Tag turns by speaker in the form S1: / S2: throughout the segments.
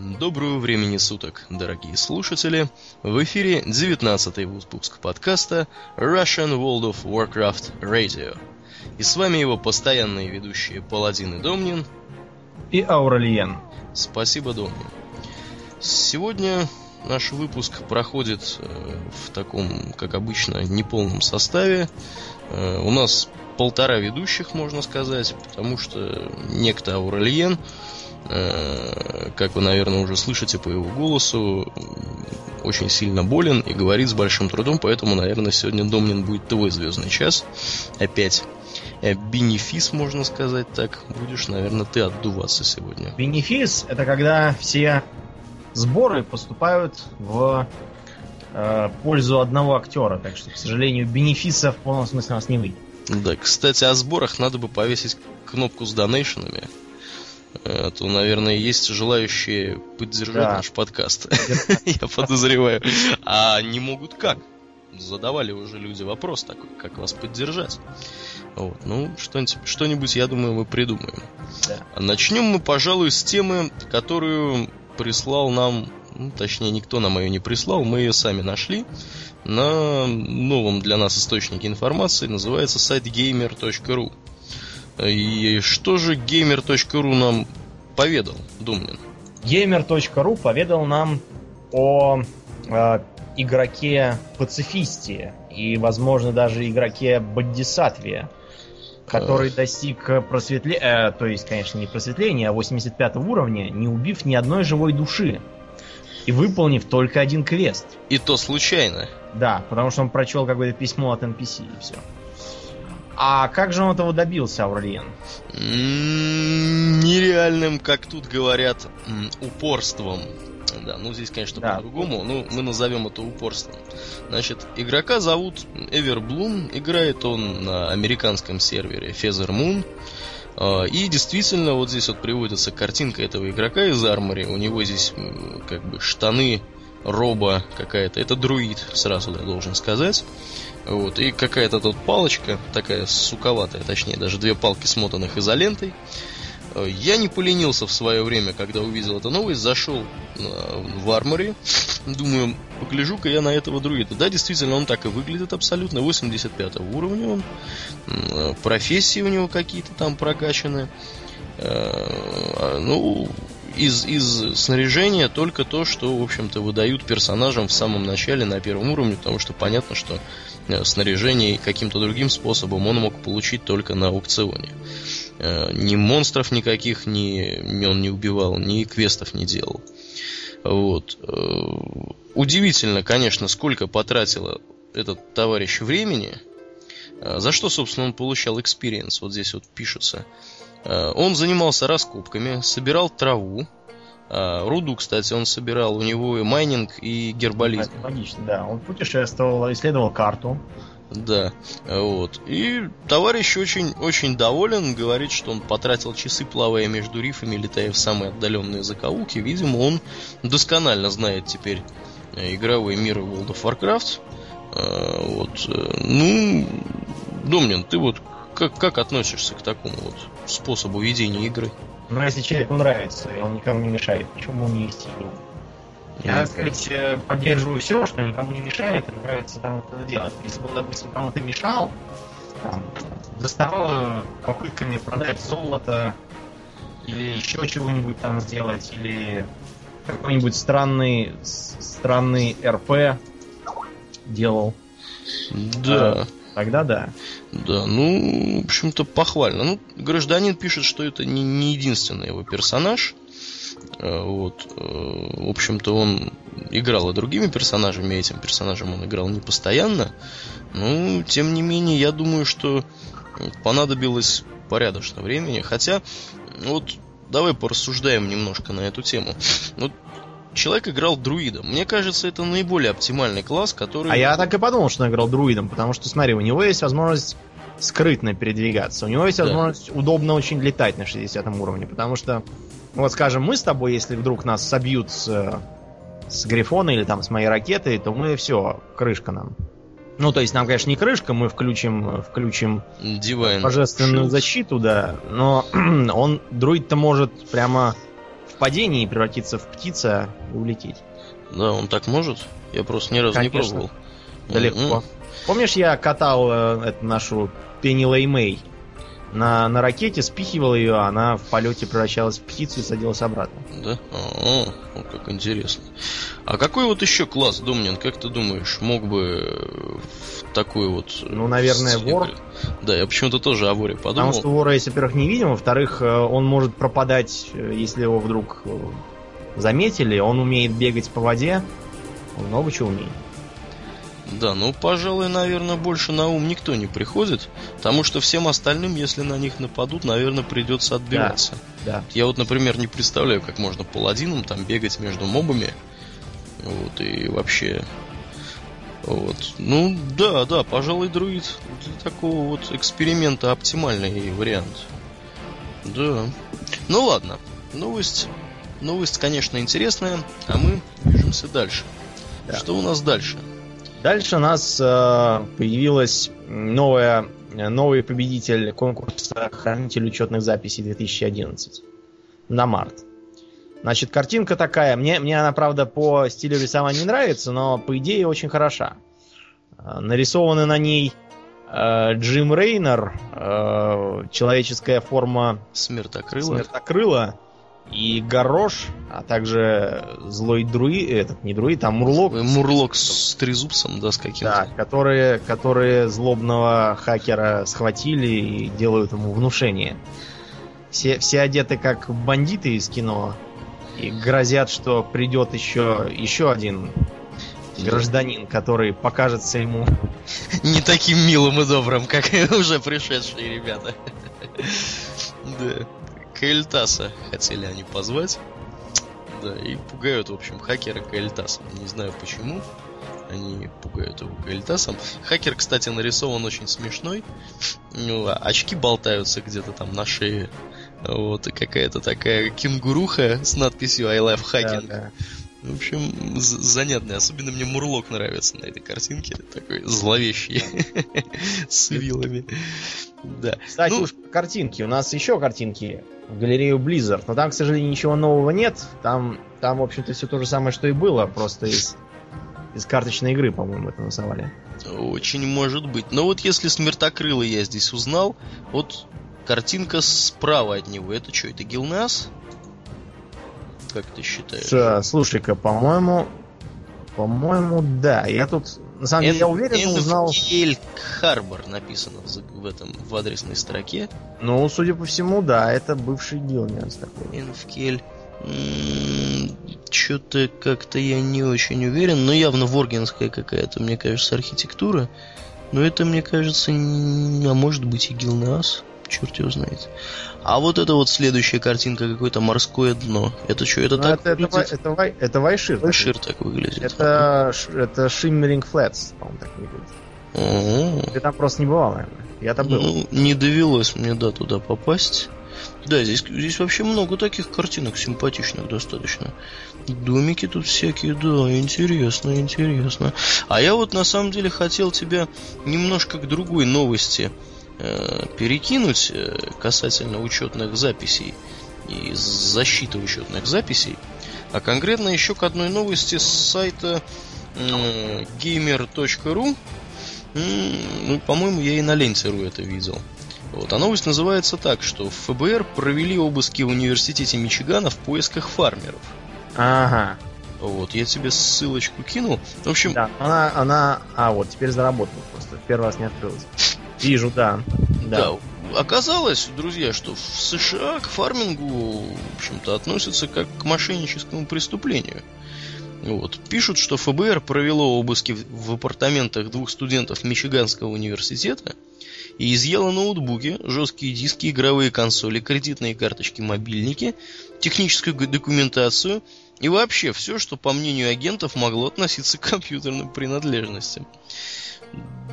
S1: Доброго времени суток, дорогие слушатели! В эфире 19-й выпуск подкаста Russian World of Warcraft Radio. И с вами его постоянные ведущие Паладин и Домнин.
S2: И Ауралиен.
S1: Спасибо, Домнин. Сегодня наш выпуск проходит э, в таком, как обычно, неполном составе. Э, у нас полтора ведущих, можно сказать, потому что некто Ауралиен Э, как вы, наверное, уже слышите по его голосу, очень сильно болен и говорит с большим трудом, поэтому, наверное, сегодня Домнин будет твой звездный час. Опять э, бенефис, можно сказать так. Будешь, наверное, ты отдуваться сегодня.
S2: Бенефис это когда все сборы поступают в э, пользу одного актера. Так что, к сожалению, бенефиса в полном смысле у нас не выйдет.
S1: Да, кстати, о сборах надо бы повесить кнопку с донейшенами. Э, то, наверное, есть желающие поддержать да. наш подкаст. Я подозреваю. А не могут как? Задавали уже люди вопрос такой, как вас поддержать. Вот. Ну, что-нибудь, что-нибудь, я думаю, мы придумаем. Да. Начнем мы, пожалуй, с темы, которую прислал нам, ну, точнее, никто нам ее не прислал, мы ее сами нашли на новом для нас источнике информации, называется сайт gamer.ru. И что же gamer.ru нам поведал, Думнин?
S2: Gamer.ru поведал нам о э, игроке пацифисте и, возможно, даже игроке Боддисатве, который достиг просветления, э, то есть, конечно, не просветления, а 85 уровня, не убив ни одной живой души и выполнив только один квест.
S1: И то случайно.
S2: Да, потому что он прочел какое-то письмо от NPC и все. А как же он этого добился, Аурлиен?
S1: Нереальным, как тут говорят, упорством. Да, ну здесь, конечно, да. по-другому, но мы назовем это упорством. Значит, игрока зовут Эверблум, играет он на американском сервере Feather Moon. А, и действительно, вот здесь вот приводится картинка этого игрока из армори. У него здесь как бы штаны, роба какая-то. Это друид, сразу я должен сказать. Вот, и какая-то тут палочка, такая суковатая, точнее, даже две палки смотанных изолентой. Э, я не поленился в свое время, когда увидел эту новость, зашел э, в арморе, думаю, погляжу-ка я на этого друида. Да, действительно, он так и выглядит абсолютно, 85 уровня он, э, профессии у него какие-то там прокачаны. А, ну, из, из снаряжения только то, что, в общем-то, выдают персонажам в самом начале на первом уровне, потому что понятно, что снаряжение каким-то другим способом он мог получить только на аукционе. Э, ни монстров никаких ни, он не убивал, ни квестов не делал. Вот. Э, удивительно, конечно, сколько потратил этот товарищ времени. За что, собственно, он получал experience? Вот здесь вот пишется. Э, он занимался раскопками, собирал траву. Э, руду, кстати, он собирал. У него и майнинг, и herbalism.
S2: логично, да. Он путешествовал, исследовал карту.
S1: Да, вот. И товарищ очень, очень доволен, говорит, что он потратил часы, плавая между рифами, летая в самые отдаленные закоулки. Видимо, он досконально знает теперь э, игровой мир World of Warcraft. Вот. Ну, Домнин, ты вот как, как относишься к такому вот способу ведения игры?
S2: Ну, если человеку нравится, и он никому не мешает, почему не вести игру? Я, так сказать, э, поддерживаю все, что никому не мешает, и нравится там это делать. Если бы, допустим, кому-то мешал, там, доставал попытками продать золото, или еще чего-нибудь там сделать, или какой-нибудь странный, странный РП делал.
S1: Да.
S2: А, тогда да.
S1: Да, ну, в общем-то, похвально. Ну, гражданин пишет, что это не, не единственный его персонаж. Э, вот. Э, в общем-то, он играл и другими персонажами, этим персонажем он играл не постоянно. Ну, тем не менее, я думаю, что понадобилось порядочно времени. Хотя, вот давай порассуждаем немножко на эту тему. Вот человек играл друидом. Мне кажется, это наиболее оптимальный класс, который...
S2: А я так и подумал, что он играл друидом, потому что, смотри, у него есть возможность скрытно передвигаться. У него есть возможность да. удобно очень летать на 60 уровне, потому что, вот скажем, мы с тобой, если вдруг нас собьют с, с Грифона или там с моей ракеты, то мы все, крышка нам. Ну, то есть нам, конечно, не крышка, мы включим, включим
S1: Divine
S2: божественную
S1: Shield.
S2: защиту, да, но он, друид-то может прямо падении превратиться в птица и улететь.
S1: Да, он так может? Я просто ни разу Конечно. не пробовал.
S2: Да легко. Mm-hmm. Помнишь, я катал э, эту нашу Пенни Лэй Мэй? На, на ракете спихивал ее, а она в полете превращалась в птицу и садилась обратно.
S1: Да? О, -о как интересно. А какой вот еще класс, Домнин, как ты думаешь, мог бы в такой вот...
S2: Ну, наверное, вор.
S1: Да, я почему-то тоже о воре подумал.
S2: Потому что вора, если, во-первых, не видим, во-вторых, э, он может пропадать, э, если его вдруг заметили, он умеет бегать по воде, он много чего умеет.
S1: Да, ну, пожалуй, наверное, больше на ум никто не приходит, потому что всем остальным, если на них нападут, наверное, придется отбиваться.
S2: Да, да.
S1: Я вот, например, не представляю, как можно паладином там бегать между мобами. Вот, и вообще... Вот. Ну, да, да, пожалуй, друид для такого вот эксперимента оптимальный вариант. Да. Ну ладно, новость Новость, конечно, интересная, а мы движемся дальше. Да. Что у нас дальше?
S2: Дальше у нас э, появилась новая, новый победитель конкурса «Хранитель учетных записей 2011» на март. Значит, картинка такая. Мне, мне она, правда, по стилю рисования не нравится, но по идее очень хороша. Э, нарисованы на ней э, Джим Рейнер, э, человеческая форма
S1: смертокрыла.
S2: смертокрыла и Горош, а также злой друид, этот не друид, а Мурлок.
S1: Мурлок с трезубцем, да, с каким-то. Да,
S2: которые, которые злобного хакера схватили и делают ему внушение. Все, все одеты как бандиты из кино и грозят, что придет еще, еще один гражданин, который покажется ему
S1: не таким милым и добрым, как уже пришедшие ребята. Да. Каэльтаса хотели они позвать. Да, и пугают, в общем, хакера Каэльтасом. Не знаю почему. Они пугают его Каэльтасом. Хакер, кстати, нарисован очень смешной. Очки болтаются где-то там на шее. Вот, и какая-то такая кенгуруха с надписью I love hacking. Да, да. В общем, занятный. Особенно мне Мурлок нравится на этой картинке. Такой зловещий. С вилами.
S2: Да. Кстати, ну, уж картинки. У нас еще картинки в галерею Blizzard. Но там, к сожалению, ничего нового нет. Там, там в общем-то, все то же самое, что и было. Просто из, из карточной игры, по-моему, это называли.
S1: Очень может быть. Но вот если Смертокрылый я здесь узнал, вот картинка справа от него. Это что, это Гилнас? Как ты считаешь?
S2: Слушай-ка, по-моему, по-моему, да. Я тут, на самом деле, я уверен, узнал...
S1: Эль Харбор написано в, в этом, в адресной строке.
S2: Ну, судя по всему, да, это бывший Гилнианс такой.
S1: Энфкель. Что-то как-то я не очень уверен, но явно воргенская какая-то, мне кажется, архитектура. Но это, мне кажется, а может быть и Гилнас черт его знает. А вот это вот следующая картинка, какое-то морское дно. Это что, это ну, так
S2: это, выглядит? Это, это, это Вайшир.
S1: Вайшир так выглядит.
S2: Это, это Shimmering Flats, по-моему, так выглядит. Ты там просто не бывал, наверное. Я-то был. Ну,
S1: не довелось мне, да, туда попасть. Да, здесь, здесь вообще много таких картинок симпатичных достаточно. Домики тут всякие, да, интересно, интересно. А я вот на самом деле хотел тебя немножко к другой новости перекинуть э, касательно учетных записей и защиты учетных записей, а конкретно еще к одной новости с сайта э, gamer.ru. Ну, по-моему, я и на ленте.ру это видел. Вот. А новость называется так, что в ФБР провели обыски в университете Мичигана в поисках фармеров.
S2: Ага.
S1: Вот, я тебе ссылочку кинул. В общем...
S2: Да, она, она... А, вот, теперь заработала просто. В первый раз не открылась. Вижу, да.
S1: Да. да. Оказалось, друзья, что в США к фармингу, в общем-то, относятся как к мошенническому преступлению. Вот. Пишут, что ФБР провело обыски в апартаментах двух студентов Мичиганского университета и изъяло ноутбуки, жесткие диски, игровые консоли, кредитные карточки, мобильники, техническую документацию и вообще все, что, по мнению агентов, могло относиться к компьютерным принадлежностям.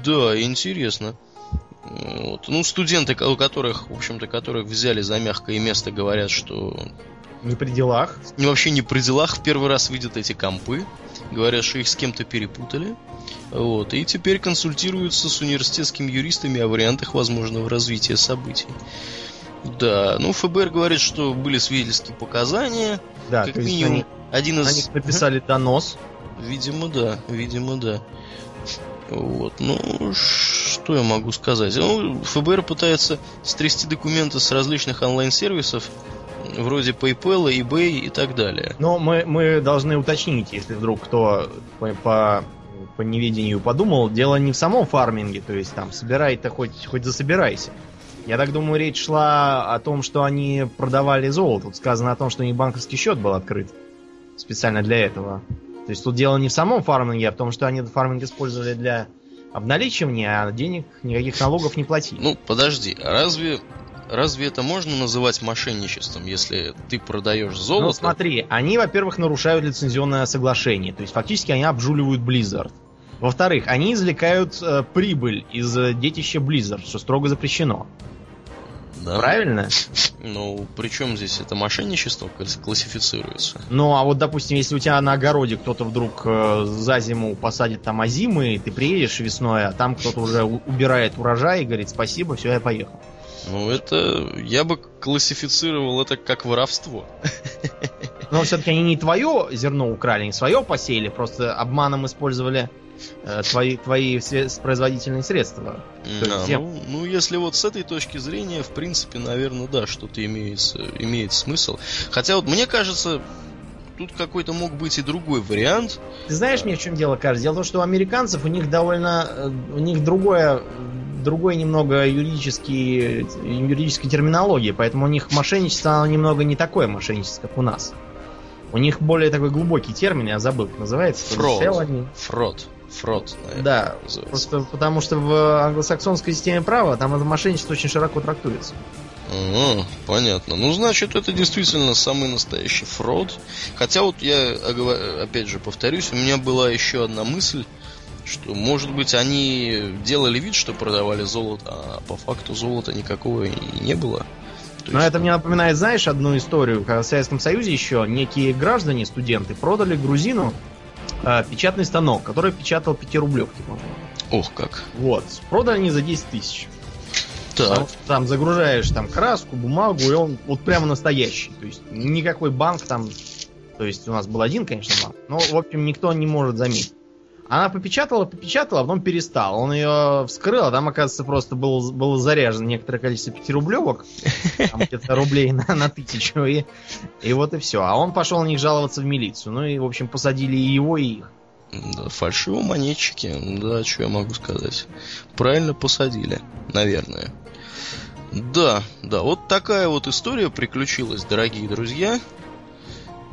S1: Да, интересно. Вот. Ну, студенты, у которых, в общем-то, которых взяли за мягкое место, говорят, что...
S2: Не при делах.
S1: Не, вообще не при делах. В первый раз видят эти компы. Говорят, что их с кем-то перепутали. Вот. И теперь консультируются с университетскими юристами о вариантах возможного развития событий. Да, ну ФБР говорит, что были свидетельские показания.
S2: Да, как минимум они, один из... Они написали донос.
S1: Видимо, да, видимо, да. Вот, ну, что я могу сказать? Ну, ФБР пытается стрясти документы с различных онлайн-сервисов, вроде PayPal, eBay и так далее.
S2: Но мы, мы должны уточнить, если вдруг кто по, по, по неведению подумал, дело не в самом фарминге, то есть там собирай-то хоть, хоть засобирайся. Я так думаю, речь шла о том, что они продавали золото. Тут сказано о том, что у них банковский счет был открыт специально для этого. То есть тут дело не в самом фарминге, а в том, что они этот фарминг использовали для обналичивания, а денег никаких налогов не платили.
S1: Ну, подожди, а разве разве это можно называть мошенничеством, если ты продаешь золото? Ну,
S2: смотри, они, во-первых, нарушают лицензионное соглашение. То есть, фактически, они обжуливают Blizzard. Во-вторых, они извлекают э, прибыль из э, детища Blizzard, что строго запрещено. Да. Правильно?
S1: Ну, причем здесь это мошенничество классифицируется?
S2: Ну, а вот, допустим, если у тебя на огороде кто-то вдруг э, за зиму посадит там озимы, ты приедешь весной, а там кто-то уже убирает урожай и говорит спасибо, все, я поехал.
S1: Ну, это... Я бы классифицировал это как воровство.
S2: Но все-таки они не твое зерно украли, не свое посеяли, просто обманом использовали твои, твои все производительные средства.
S1: А, ну, ну, если вот с этой точки зрения, в принципе, наверное, да, что-то имеет, имеет смысл. Хотя вот мне кажется, тут какой-то мог быть и другой вариант.
S2: Ты знаешь, мне в чем дело кажется? Дело в том, что у американцев у них довольно... Э, у них другое другой немного юридический, юридической терминологии, поэтому у них мошенничество оно немного не такое мошенничество, как у нас. У них более такой глубокий термин, я забыл, как называется.
S1: Фрод. Фрод. Фрод,
S2: наверное, Да, называется. просто потому что в англосаксонской системе права там это мошенничество очень широко трактуется.
S1: А, понятно. Ну, значит, это действительно самый настоящий фрод. Хотя вот я, опять же, повторюсь, у меня была еще одна мысль, что, может быть, они делали вид, что продавали золото, а по факту золота никакого и не было.
S2: То Но есть... это мне напоминает, знаешь, одну историю. Когда в Советском Союзе еще некие граждане, студенты, продали грузину э, печатный станок, который печатал 5-рублевки,
S1: Ох как.
S2: Вот. Продали они за 10 тысяч.
S1: Так.
S2: там загружаешь там краску, бумагу, и он вот прямо настоящий. То есть никакой банк там... То есть у нас был один, конечно, банк. Но, в общем, никто не может заметить. Она попечатала, попечатала, а потом перестала. Он ее вскрыл, а там, оказывается, просто был, было заряжено некоторое количество пятирублевок. Там где-то рублей на, на тысячу. И, и вот и все. А он пошел на них жаловаться в милицию. Ну и, в общем, посадили и его, и их.
S1: Да, фальшивомонетчики, да, что я могу сказать. Правильно посадили, наверное. Да, да, вот такая вот история приключилась, дорогие друзья.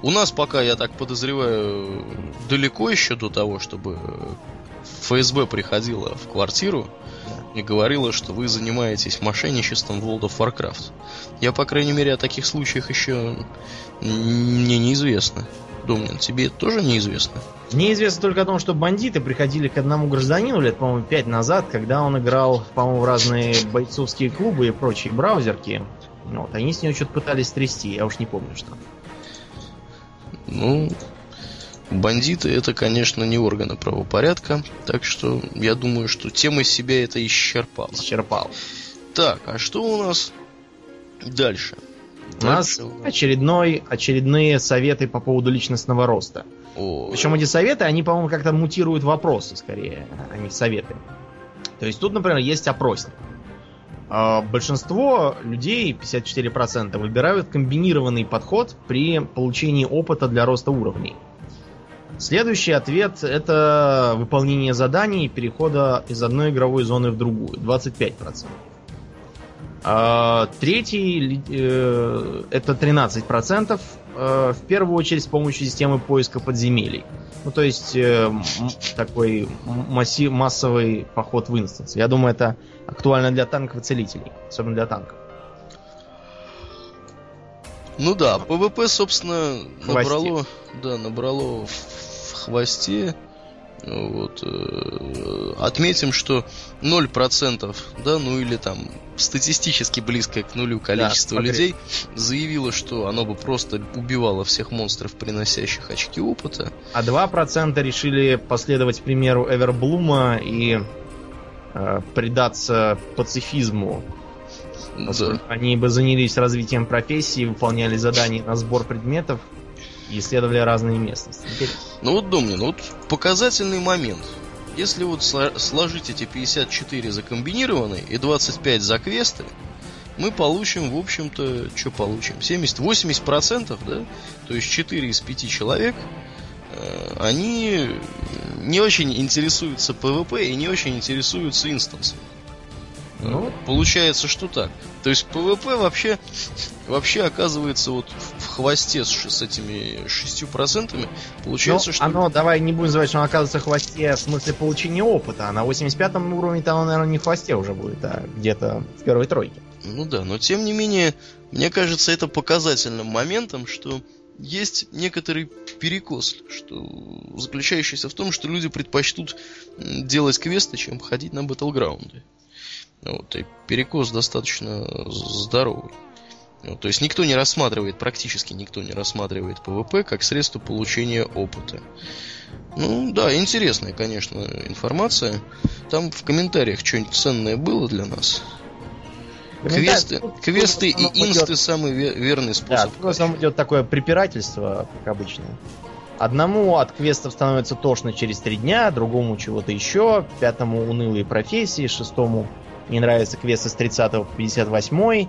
S1: У нас пока, я так подозреваю, далеко еще до того, чтобы ФСБ приходила в квартиру и говорила, что вы занимаетесь мошенничеством в World of Warcraft. Я, по крайней мере, о таких случаях еще мне неизвестно. Домнин, тебе это тоже неизвестно?
S2: Мне известно только о том, что бандиты приходили к одному гражданину лет, по-моему, пять назад, когда он играл, по-моему, в разные бойцовские клубы и прочие браузерки. Вот, они с него что-то пытались трясти, я уж не помню что.
S1: Ну, бандиты это, конечно, не органы правопорядка, так что я думаю, что тема себя это исчерпала.
S2: Исчерпал.
S1: Так, а что у нас дальше?
S2: У нас очередной, очередные советы по поводу личностного роста.
S1: О.
S2: Причем эти советы, они, по-моему, как-то мутируют вопросы скорее, а не советы. То есть тут, например, есть опросник. А, большинство людей, 54%, выбирают комбинированный подход при получении опыта для роста уровней. Следующий ответ это выполнение заданий и перехода из одной игровой зоны в другую. 25%. А, третий э, это 13%. Э, в первую очередь с помощью системы поиска подземелий. Ну, то есть э, такой массив, массовый поход в instance. Я думаю, это актуально для танков и целителей, особенно для танков.
S1: Ну да, PvP, собственно, набрало, да, набрало в, в хвосте. Вот, э, отметим, что 0%, да, ну или там статистически близкое к нулю количество да, людей заявило, что оно бы просто убивало всех монстров, приносящих очки опыта.
S2: А 2% решили последовать примеру Эверблума и э, предаться пацифизму Да. Они бы занялись развитием профессии, выполняли задания на сбор предметов и исследовали разные местности. Интересно.
S1: Ну вот, Домнин, вот показательный момент. Если вот сложить эти 54 за комбинированные и 25 за квесты, мы получим, в общем-то, что получим? 70-80%, да? То есть 4 из 5 человек, э, они не очень интересуются PvP и не очень интересуются инстансом. Ну, получается, что так. То есть PvP вообще, вообще оказывается вот в хвосте с, с этими шестью процентами. Получается,
S2: Но
S1: что...
S2: Оно, давай не будем называть, что оно оказывается в хвосте в смысле получения опыта. А на 85-м уровне-то оно, наверное, не в хвосте уже будет, а где-то в первой тройке.
S1: Ну да, но тем не менее, мне кажется, это показательным моментом, что есть некоторый перекос, что заключающийся в том, что люди предпочтут делать квесты, чем ходить на battleground ы. Вот, и перекос достаточно здоровый. Вот, то есть никто не рассматривает, практически никто не рассматривает PvP как средство получения опыта. Ну да, интересная, конечно, информация. Там в комментариях что-нибудь ценное было для нас. Квесты, да, квесты и инсты идет... самый верный способ.
S2: Да, в основном идет такое препирательство, как обычно. Одному от квестов становится тошно через три дня, другому чего-то еще, пятому унылые профессии, шестому не нравятся квесты с 30 по 58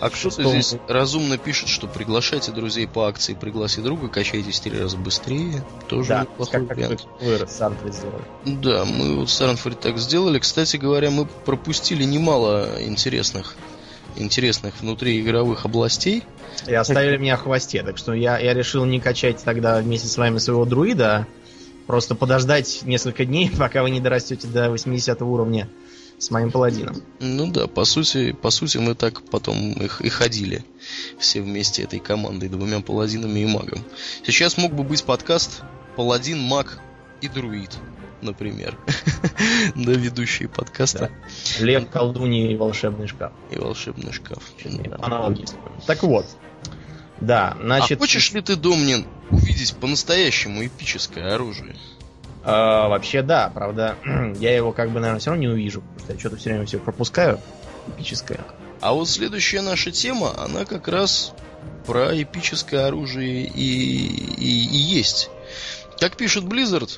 S1: а кто-то здесь разумно пишет, что приглашайте друзей по акции, пригласи друга, качайтесь три раза быстрее. Тоже да, неплохой как, вариант. Как Санфрид сделали. Да, мы вот Санфрид так сделали. Кстати говоря, мы пропустили немало интересных интересных внутриигровых областей.
S2: И оставили меня в хвосте, так что я, я решил не качать тогда вместе с вами своего друида, просто подождать несколько дней, пока вы не дорастете до 80 уровня с моим паладином.
S1: Ну да, по сути, по сути мы так потом их и ходили все вместе этой командой, двумя паладинами и магом. Сейчас мог бы быть подкаст Паладин, маг и друид, например. Да, ведущие подкаста.
S2: Лев, колдунья и волшебный шкаф.
S1: И волшебный шкаф.
S2: Так вот. Да, значит...
S1: А хочешь ли ты, Домнин, увидеть по-настоящему эпическое оружие?
S2: А, вообще да, правда, я его как бы, наверное, все равно не увижу, потому что я что-то все время все пропускаю. Эпическое.
S1: А вот следующая наша тема, она как раз про эпическое оружие и, и, и есть. Как пишет Blizzard,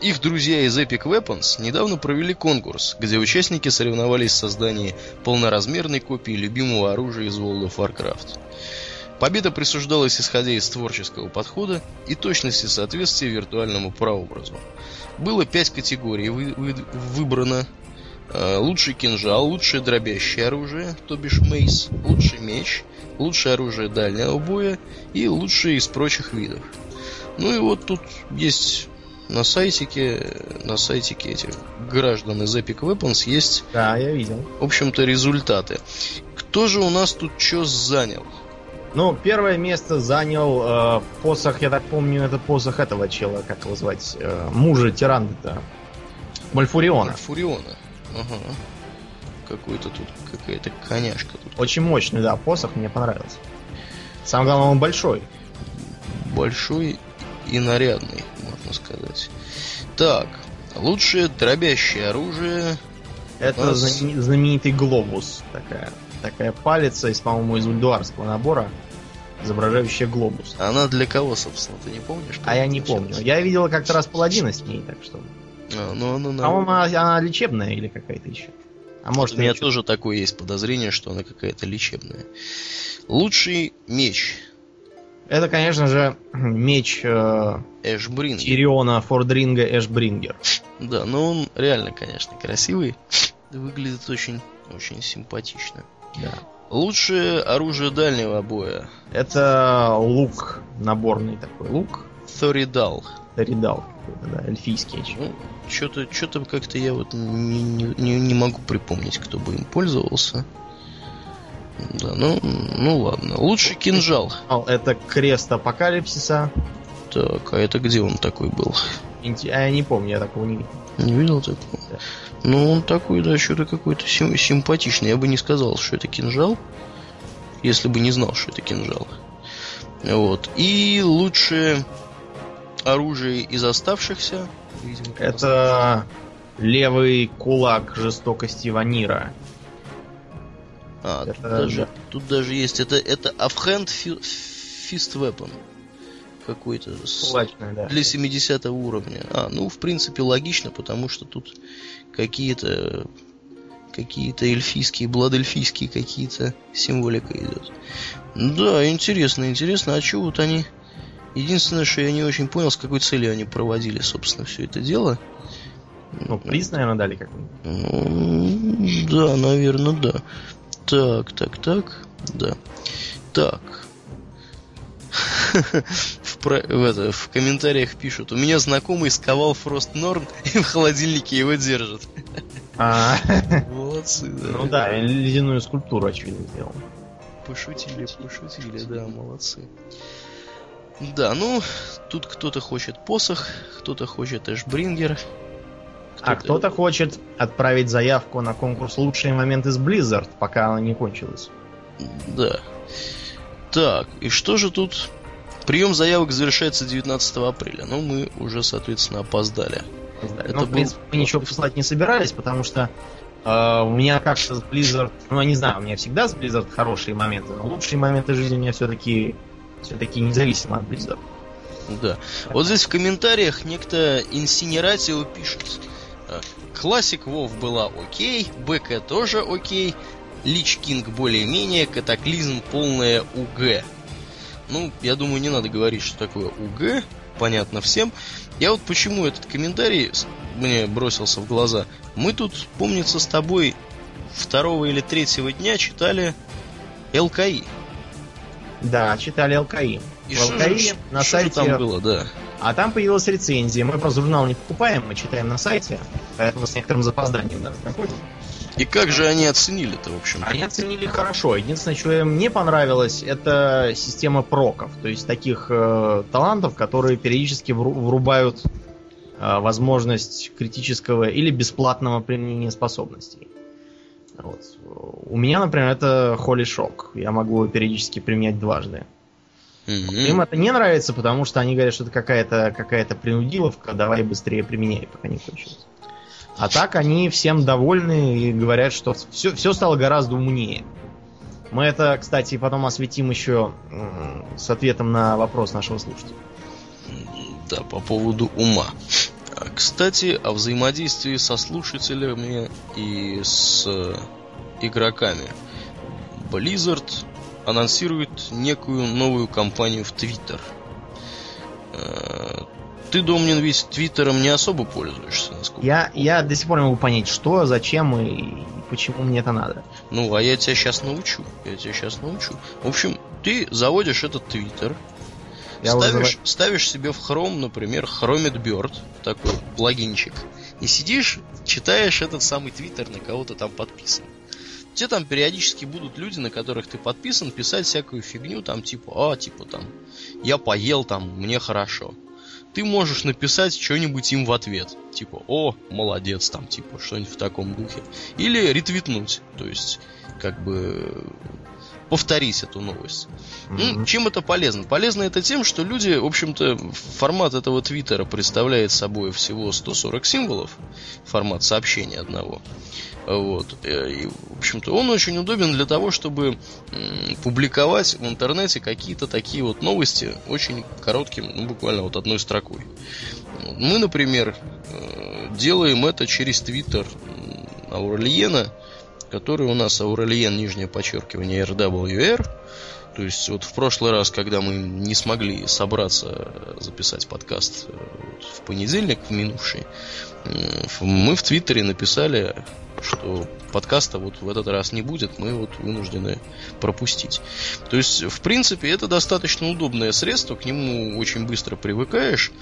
S1: их друзья из Epic Weapons недавно провели конкурс, где участники соревновались в создании полноразмерной копии любимого оружия из World of Warcraft. Победа присуждалась исходя из творческого подхода и точности соответствия виртуальному прообразу. Было пять категорий вы, вы, выбрано. Э, лучший кинжал, лучшее дробящее оружие, то бишь мейс, лучший меч, лучшее оружие дальнего боя и лучшие из прочих видов. Ну и вот тут есть на сайтике, на сайтике этих граждан из Epic Weapons есть...
S2: Да, я видел.
S1: В общем-то, результаты. Кто же у нас тут что занял?
S2: Ну, первое место занял э, посох, я так помню, это посох этого чела, как его звать, э, мужа тиранда-то. Мальфуриона.
S1: Мальфуриона. Ага. Какой-то тут, какая-то коняшка тут.
S2: Очень мощный, да, посох, мне понравился. Самое главное, он большой.
S1: Большой и нарядный, можно сказать. Так, лучшее дробящее оружие.
S2: Это нас... знаменитый глобус такая такая палица из, по-моему, из ульдуарского набора, изображающая глобус.
S1: Она для кого, собственно, ты не помнишь?
S2: А я не помню. Я видела как-то раз паладина с ней, так что... А, ну, ну, По-моему, она, она лечебная или какая-то еще.
S1: А может, У меня тоже такое есть подозрение, что она какая-то лечебная. Лучший меч.
S2: Это, конечно же, меч э,
S1: Эшбрингер.
S2: Тириона Фордринга Эшбрингер.
S1: Да, но он реально, конечно, красивый. Выглядит очень, очень симпатично. Да. Лучшее оружие дальнего боя.
S2: Это лук, наборный такой лук.
S1: Thorидal.
S2: Thorидal, да, эльфийский.
S1: Ну, что-то, что-то как-то я вот не, не, не могу припомнить, кто бы им пользовался. Да, ну, ну ладно. Лучший кинжал.
S2: Это крест апокалипсиса.
S1: Так, а это где он такой был?
S2: А я не помню, я такого не видел.
S1: Не видел такого? Да. Ну, он такой, да, что-то какой-то сим- симпатичный. Я бы не сказал, что это кинжал, если бы не знал, что это кинжал. Вот. И лучшее оружие из оставшихся.
S2: Видимо, это левый кулак жестокости Ванира.
S1: А, это, тут, даже, да. тут даже есть. Это, это Offhand Fist Weapon какой-то да. для 70 уровня. А, ну, в принципе, логично, потому что тут какие-то какие-то эльфийские, бладельфийские какие-то символика идет. Да, интересно, интересно, а что вот они... Единственное, что я не очень понял, с какой целью они проводили, собственно, все это дело.
S2: Ну, приз, наверное, дали какой-нибудь.
S1: Ну, да, наверное, да. Так, так, так, да. Так. в, про, в, это, в комментариях пишут, у меня знакомый сковал Фрост Норн и в холодильнике его держит.
S2: А, молодцы, да. Ну да, ледяную скульптуру, очевидно, сделал.
S1: Пошутили, пошутили, да, молодцы. Да, ну, тут кто-то хочет посох, кто-то хочет Эшбрингер.
S2: Кто а кто-то хочет отправить заявку на конкурс «Лучшие моменты с Blizzard», пока она не кончилась.
S1: Да. Так, и что же тут? Прием заявок завершается 19 апреля. Но мы уже, соответственно, опоздали.
S2: опоздали. Это ну, был... в принципе, мы ничего посылать не собирались, потому что э, у меня как-то с Blizzard... Ну, я не знаю, у меня всегда с Blizzard хорошие моменты, но лучшие моменты жизни у меня все-таки все-таки независимо от Blizzard.
S1: Да. Вот здесь в комментариях некто Инсинератио пишет. «Э, Classic WoW была окей, BC тоже окей, Lich King более-менее, Cataclysm полная УГ. Ну, я думаю, не надо говорить, что такое УГ, понятно всем. Я вот почему этот комментарий мне бросился в глаза. Мы тут, помнится, с тобой второго или третьего дня читали ЛКИ.
S2: Да, читали ЛКИ.
S1: И в ЛКИ же, на что сайте... там было, да.
S2: А там появилась рецензия. Мы просто журнал не покупаем, мы читаем на сайте, поэтому с некоторым запозданием даже находим.
S1: И как же они оценили-то, в общем?
S2: Они оценили хорошо. Единственное, что им не понравилось, это система проков. То есть таких э, талантов, которые периодически врубают э, возможность критического или бесплатного применения способностей. Вот. У меня, например, это Holy Shock. Я могу его периодически применять дважды. Mm-hmm. Им это не нравится, потому что они говорят, что это какая-то какая принудиловка, давай быстрее применяй, пока не кончилось. А так они всем довольны и говорят, что все, все стало гораздо умнее. Мы это, кстати, потом осветим еще с ответом на вопрос нашего слушателя.
S1: Да, по поводу ума. А, кстати, о взаимодействии со слушателями и с игроками. Blizzard анонсирует некую новую компанию в Twitter. Ты, Домнин, ведь Твиттером не особо пользуешься,
S2: насколько я, я до сих пор не могу понять, что, зачем и почему мне это надо.
S1: Ну, а я тебя сейчас научу. Я тебя сейчас научу. В общем, ты заводишь этот Твиттер, ставишь, уже... ставишь себе в Chrome, например, Chromit Bird, такой плагинчик, и сидишь, читаешь этот самый Твиттер, на кого то там подписан. Те там периодически будут люди, на которых ты подписан, писать всякую фигню, там типа, а, типа там, я поел там, мне хорошо ты можешь написать что-нибудь им в ответ. Типа, о, молодец, там, типа, что-нибудь в таком духе. Или ретвитнуть. То есть, как бы повторить эту новость. Mm-hmm. Ну, чем это полезно? Полезно это тем, что люди, в общем-то, формат этого твиттера представляет собой всего 140 символов, формат сообщения одного. Вот. Э, и, в общем-то, он очень удобен для того, чтобы публиковать в интернете какие-то такие вот новости очень коротким, ну, буквально вот одной строкой. Мы, например, э, делаем это через твиттер Аурельена, который у нас Аурельен, нижнее подчеркивание, RWR. То есть вот в прошлый раз, когда мы не смогли собраться записать подкаст э, в понедельник, в минувший, мы в Твиттере написали что подкаста вот в этот раз не будет, мы вот вынуждены пропустить. То есть, в принципе, это достаточно удобное средство, к нему очень быстро привыкаешь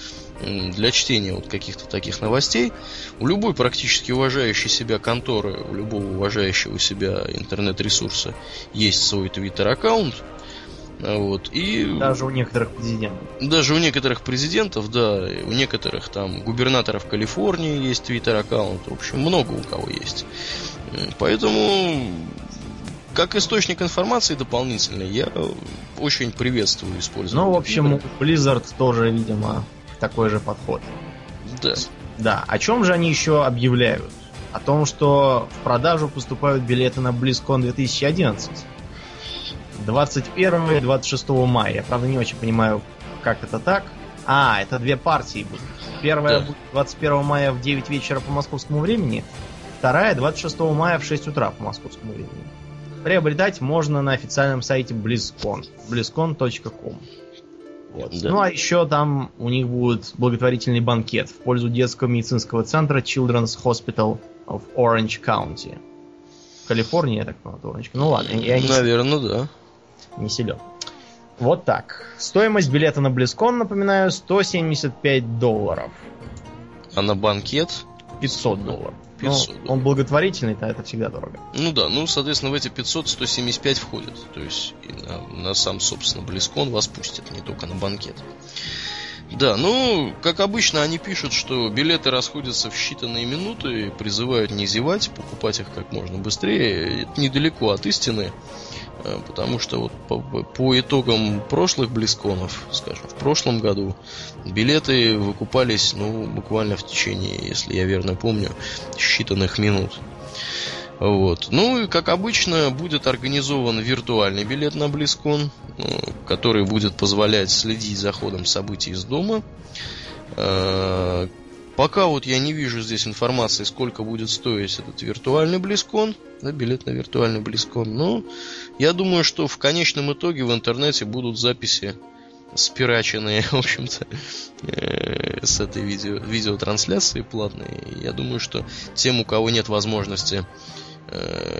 S1: для чтения вот каких-то таких новостей. У любой практически уважающей себя конторы, у любого уважающего себя интернет-ресурса есть свой твиттер-аккаунт, вот, и...
S2: Даже у некоторых президентов.
S1: Даже у некоторых президентов, да, у некоторых там губернаторов Калифорнии есть твиттер-аккаунт, в общем, много у кого есть. Поэтому, как источник информации дополнительный, я очень приветствую использование.
S2: Ну, в общем, Blizzard тоже, видимо, такой же подход.
S1: Да.
S2: Да, о чем же они еще объявляют? о том, что в продажу поступают билеты на BlizzCon 2011. 21 и 26 мая. Я, правда, не очень понимаю, как это так. А, это две партии будут. Первая да. будет 21 мая в 9 вечера по московскому времени, вторая 26 мая в 6 утра по московскому времени. Приобретать можно на официальном сайте BlizzCon. blizzcon.com вот. Да. Ну а еще там у них будет благотворительный банкет в пользу детского медицинского центра Children's Hospital of Orange County. Калифорния, я так понимаю, Orange. Ну ладно, я
S1: не Наверное, да.
S2: Не силен. Вот так. Стоимость билета на Близкон, напоминаю, 175 долларов.
S1: А на банкет?
S2: 500 долларов. 500 ну, он благотворительный, то это всегда дорого.
S1: Ну да, ну, соответственно, в эти 500 175 входит. То есть на, на сам, собственно, Близкон вас пустят, не только на банкет. Да, ну, как обычно, они пишут, что билеты расходятся в считанные минуты, призывают не зевать, покупать их как можно быстрее. Это недалеко от истины. Э, потому что вот по, по итогам прошлых Близконов, скажем, в прошлом году, билеты выкупались, ну, буквально в течение, если я верно помню, считанных минут. Вот. Ну и, как обычно, будет организован виртуальный билет на Близкон, э, который будет позволять следить за ходом событий из дома. Пока вот я не вижу здесь информации, сколько будет стоить этот виртуальный Близкон, да, билет на виртуальный Близкон. Но я думаю, что в конечном итоге в интернете будут записи спираченные, в общем-то, э, с этой видео, видеотрансляции платной. Я думаю, что тем, у кого нет возможности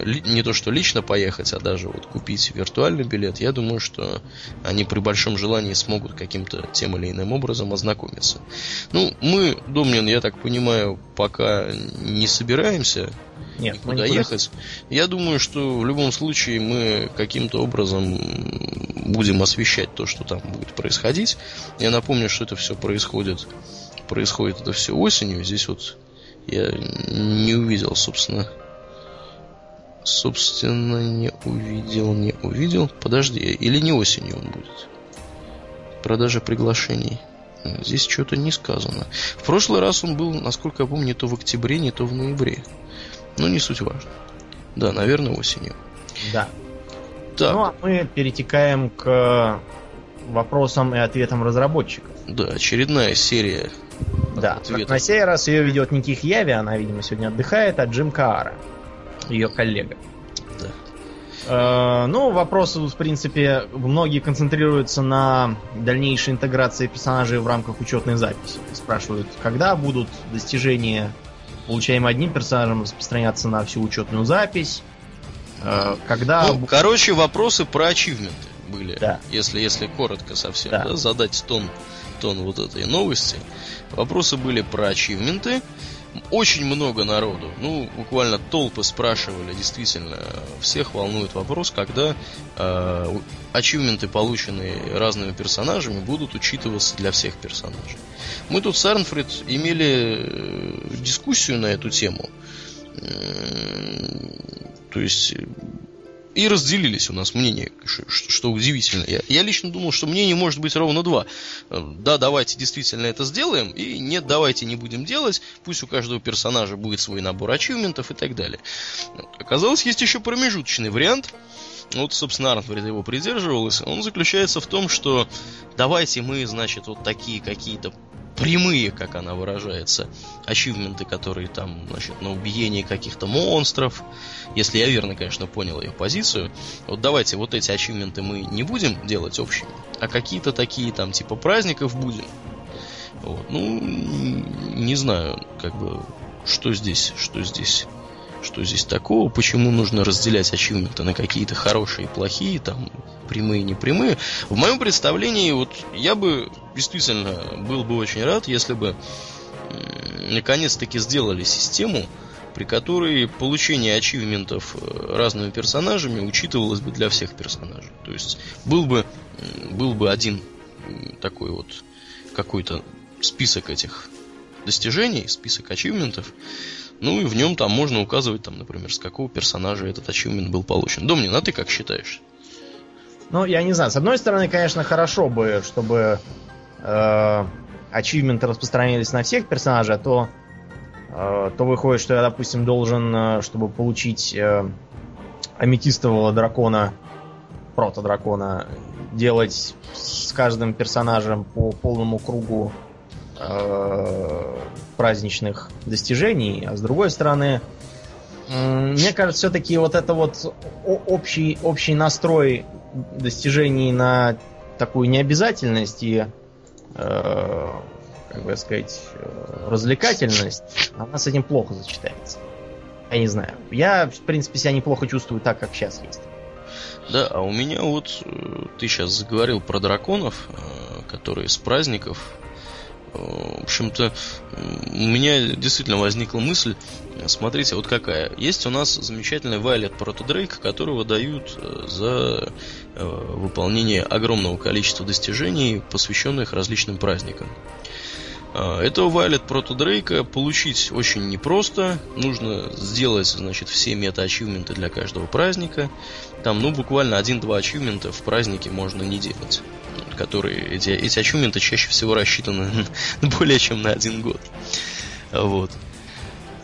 S1: не то что лично поехать, а даже вот купить виртуальный билет, я думаю, что они при большом желании смогут каким-то тем или иным образом ознакомиться. Ну, мы, Домнин, я так понимаю, пока не собираемся Нет, никуда ехать. Я думаю, что в любом случае мы каким-то образом будем освещать то, что там будет происходить. Я напомню, что это все происходит. Происходит это все осенью. Здесь вот я не увидел, собственно, Собственно, не увидел, не увидел. Подожди, или не осенью он будет? Продажа приглашений. Здесь что-то не сказано. В прошлый раз он был, насколько я помню, не то в октябре, не то в ноябре. Но не суть важно. Да, наверное, осенью.
S2: Да. Так. Ну, а мы перетекаем к вопросам и ответам разработчиков.
S1: Да, очередная серия.
S2: Да, ответов. на сей раз ее ведет Никих Яви, она, видимо, сегодня отдыхает, а Джим Каара ее коллега. Да. Э, ну, вопросы, в принципе, многие концентрируются на дальнейшей интеграции персонажей в рамках учетной записи. Спрашивают, когда будут достижения, получаемые одним персонажем, распространяться на всю учетную запись,
S1: э, когда... Ну, короче, вопросы про ачивменты были, да. если, если коротко совсем, да. Да, задать тон, тон вот этой новости. Вопросы были про ачивменты, очень много народу, ну, буквально толпы спрашивали, действительно, всех волнует вопрос, когда э, полученные разными персонажами, будут учитываться для всех персонажей. Мы тут с Арнфрид имели э, дискуссию на эту тему. То есть и разделились у нас мнения, что, удивительно. Я, я лично думал, что мнений может быть ровно два. Э, да, давайте действительно это сделаем, и нет, давайте не будем делать, пусть у каждого персонажа будет свой набор ачивментов и так далее. Оказалось, есть еще промежуточный вариант. Вот, собственно, Арнфрид его придерживался. Он заключается в том, что давайте мы, значит, вот такие какие-то прямые, как она выражается, ачивменты, которые там, значит, на убиение каких-то монстров. Если я верно, конечно, понял ее позицию. Вот давайте вот эти ачивменты мы не будем делать общими, а какие-то такие там типа праздников будем. Вот. Ну, не знаю, как бы, что здесь, что здесь что здесь такого, почему нужно разделять ачивменты на какие-то хорошие и плохие, там, прямые и непрямые. В моем представлении, вот я бы действительно был бы очень рад, если бы наконец-таки сделали систему, при которой получение ачивментов э, разными персонажами учитывалось бы для всех персонажей. То есть был бы, был бы один такой вот какой-то список этих достижений, список ачивментов, ну и в нем там можно указывать, там, например, с какого персонажа этот ачивмент был получен. Домнин, а ты как считаешь?
S2: Ну, я не знаю. С одной стороны, конечно, хорошо бы, чтобы э, ачивменты распространялись на всех персонажей, а то э, то выходит, что я, допустим, должен, э, чтобы получить э, аметистового дракона, прото-дракона, делать с каждым персонажем по полному кругу э, праздничных достижений, а с другой стороны, мне кажется, все-таки вот это вот общий, общий настрой достижений на такую необязательность и, э, как бы сказать, э, развлекательность, она с этим плохо сочетается. Я не знаю. Я, в принципе, себя неплохо чувствую так, как сейчас есть.
S1: Да, а у меня вот, э, ты сейчас заговорил про драконов, э, которые с праздников в общем-то, у меня действительно возникла мысль, смотрите, вот какая. Есть у нас замечательный Violet Proto Drake, которого дают э, за э, выполнение огромного количества достижений, посвященных различным праздникам. А, этого Violet Proto Drake получить очень непросто. Нужно сделать, значит, все мета-ачивменты для каждого праздника. Там, ну, буквально один-два ачивмента в празднике можно не делать которые эти, эти ачивменты чаще всего рассчитаны более чем на один год. Вот.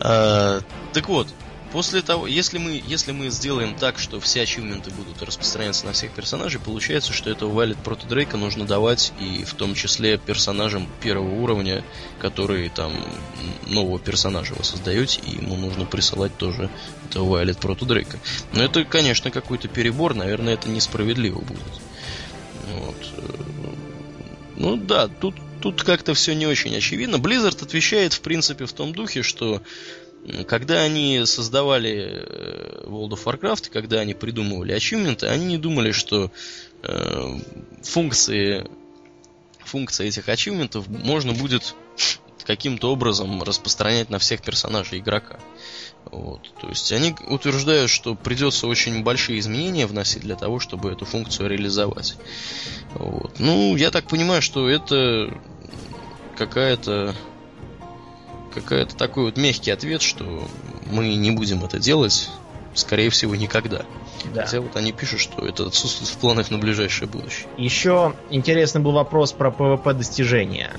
S1: А, так вот, после того, если мы, если мы сделаем так, что все ачивменты будут распространяться на всех персонажей, получается, что этого Вайлет против Дрейка нужно давать и в том числе персонажам первого уровня, которые там нового персонажа вы создаете, и ему нужно присылать тоже этого Вайлет против Дрейка. Но это, конечно, какой-то перебор, наверное, это несправедливо будет. Вот. Ну да, тут, тут как-то все не очень очевидно. Blizzard отвечает, в принципе, в том духе, что когда они создавали э, World of Warcraft, когда они придумывали ачивменты, они не думали, что э, функции, функции этих ачивментов можно будет каким-то образом распространять на всех персонажей игрока. Вот. То есть они утверждают, что придется очень большие изменения вносить для того, чтобы эту функцию реализовать. Вот. Ну, я так понимаю, что это какая-то какая-то такой вот мягкий ответ, что мы не будем это делать, скорее всего, никогда. Да. Хотя вот они пишут, что это отсутствует в планах на ближайшее будущее.
S2: Еще интересный был вопрос про PvP достижения.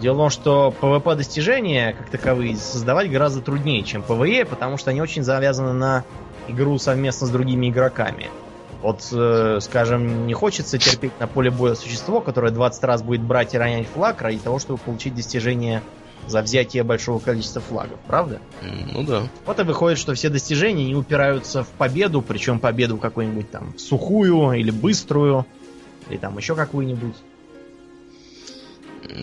S2: Дело в том, что PvP достижения, как таковые, создавать гораздо труднее, чем PvE, потому что они очень завязаны на игру совместно с другими игроками. Вот, э, скажем, не хочется терпеть на поле боя существо, которое 20 раз будет брать и ронять флаг ради того, чтобы получить достижение за взятие большого количества флагов, правда?
S1: Ну да.
S2: Вот и выходит, что все достижения не упираются в победу, причем победу какую-нибудь там сухую или быструю, или там еще какую-нибудь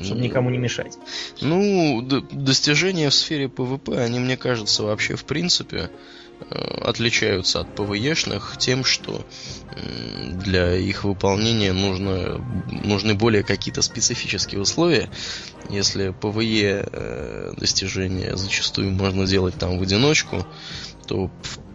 S2: чтобы никому не мешать.
S1: Ну, достижения в сфере PvP, они, мне кажется, вообще в принципе отличаются от PvE шных тем, что для их выполнения нужно, нужны более какие-то специфические условия. Если PvE э, достижения зачастую можно делать там в одиночку, то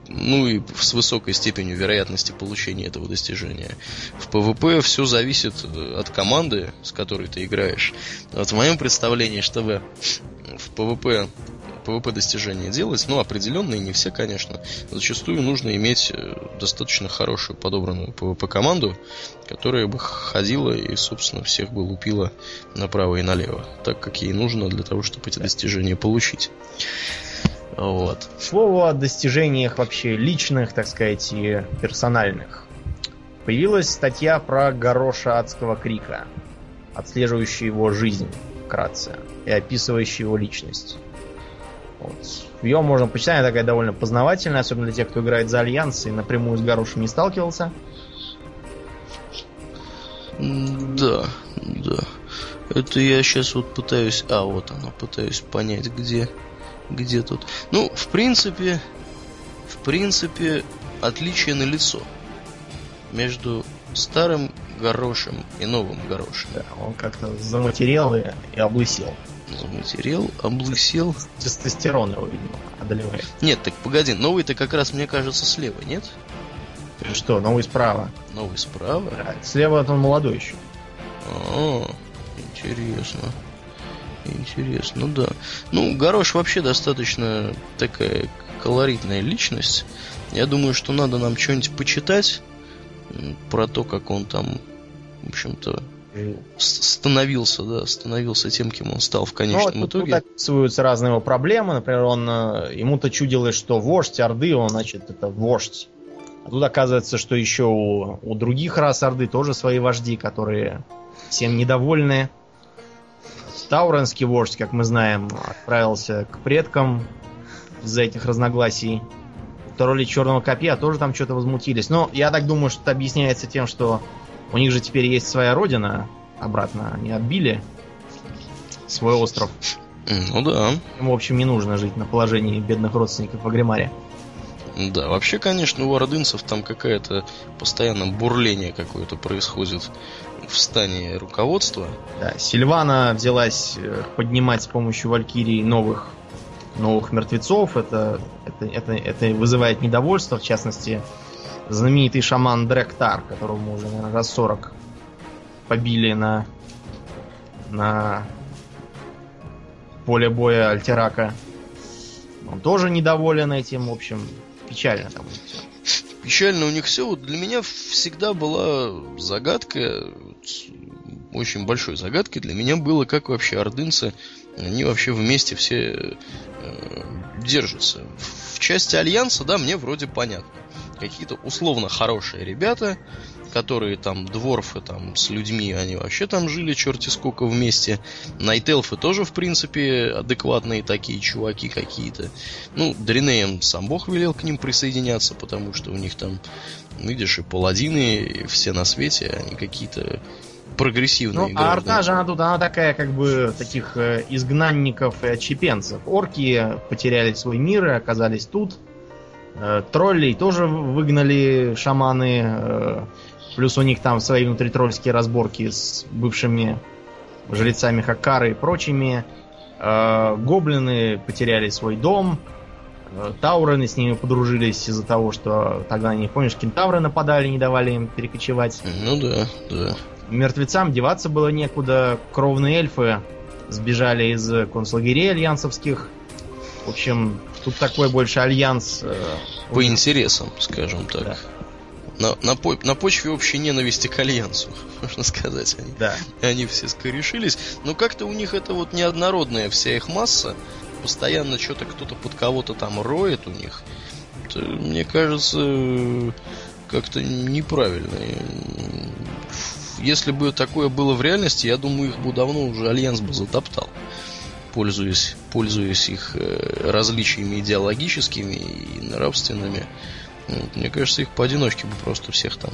S1: ну и с высокой степенью вероятности получения этого достижения. В PvP все зависит э, от команды, с которой ты играешь. Вот в моем представлении, чтобы в PvP PvP достижения делать, ну, определенные, не все, конечно. Зачастую нужно иметь э, достаточно хорошую подобранную PvP команду, которая бы ходила и, собственно, всех бы лупила направо и налево, так как ей нужно для того, чтобы эти достижения получить.
S2: Вот. Слово о достижениях вообще личных, так сказать, и персональных. Появилась статья про Гороша Адского Крика, отслеживающая его жизнь вкратце и описывающая его личность. Вот. Ее можно почитать, она такая довольно познавательная, особенно для тех, кто играет за Альянс и напрямую с Горошем не сталкивался.
S1: Да, да. Это я сейчас вот пытаюсь... А, вот оно, пытаюсь понять, где где тут. Ну, в принципе, в принципе, отличие на лицо между старым горошем и новым горошем.
S2: Да, он как-то заматерел и, и облысел.
S1: Заматерел, облысел.
S2: Тестостерон его, видимо, одолевает.
S1: Нет, так погоди, новый-то как раз, мне кажется, слева, нет?
S2: Что, новый справа?
S1: Новый справа?
S2: Да, слева он молодой еще.
S1: О, интересно. Интересно, да. Ну, Горош вообще достаточно такая колоритная личность. Я думаю, что надо нам что-нибудь почитать про то, как он там, в общем-то, становился, да, становился тем, кем он стал в конечном
S2: ну,
S1: итоге.
S2: Тут описываются разные его проблемы. Например, он э, ему-то чудилось, что вождь Орды, он, значит, это вождь. А тут оказывается, что еще у, у других рас Орды тоже свои вожди, которые всем недовольны. Тауренский вождь, как мы знаем, отправился к предкам из-за этих разногласий. Тролли Черного Копья тоже там что-то возмутились. Но я так думаю, что это объясняется тем, что у них же теперь есть своя родина. Обратно они отбили свой остров.
S1: Ну да.
S2: Им, в общем, не нужно жить на положении бедных родственников в Агримаре.
S1: Да, вообще, конечно, у ордынцев там какая-то постоянно бурление какое-то происходит в стане руководства.
S2: Да, Сильвана взялась э, поднимать с помощью Валькирии новых новых мертвецов. Это, это, это, это вызывает недовольство, в частности, знаменитый шаман Дректар, которого мы уже, наверное, раз 40 побили на, на поле боя Альтерака. Он тоже недоволен этим, в общем, печально там.
S1: Печально у них все. Вот для меня всегда была загадка, очень большой загадкой для меня было, как вообще ордынцы, они вообще вместе все э, держатся. В части Альянса, да, мне вроде понятно. Какие-то условно хорошие ребята, которые там дворфы там с людьми, они вообще там жили черти сколько вместе. Найтелфы тоже, в принципе, адекватные такие чуваки какие-то. Ну, Дринеем сам бог велел к ним присоединяться, потому что у них там, видишь, и паладины, и все на свете, они какие-то прогрессивные.
S2: Ну, а Орда же она тут, она такая, как бы, таких э, изгнанников и отчепенцев. Орки потеряли свой мир и оказались тут. Э, троллей тоже выгнали шаманы. Э, Плюс у них там свои внутритрольские разборки с бывшими жрецами Хакары и прочими. Э, гоблины потеряли свой дом. Таурены с ними подружились из-за того, что тогда, не помнишь, кентавры нападали, не давали им перекочевать.
S1: Ну да, да.
S2: Мертвецам деваться было некуда. Кровные эльфы сбежали из концлагерей альянсовских. В общем, тут такой больше альянс... Э,
S1: По интересам, скажем так. Да на, на, на почве общей ненависти к Альянсу, можно сказать. Они,
S2: да.
S1: они все скорешились. Но как-то у них это вот неоднородная вся их масса. Постоянно что-то кто-то под кого-то там роет у них. Это, мне кажется, как-то неправильно. Если бы такое было в реальности, я думаю, их бы давно уже Альянс бы затоптал пользуясь, пользуясь их э, различиями идеологическими и нравственными. Мне кажется, их поодиночке бы просто всех там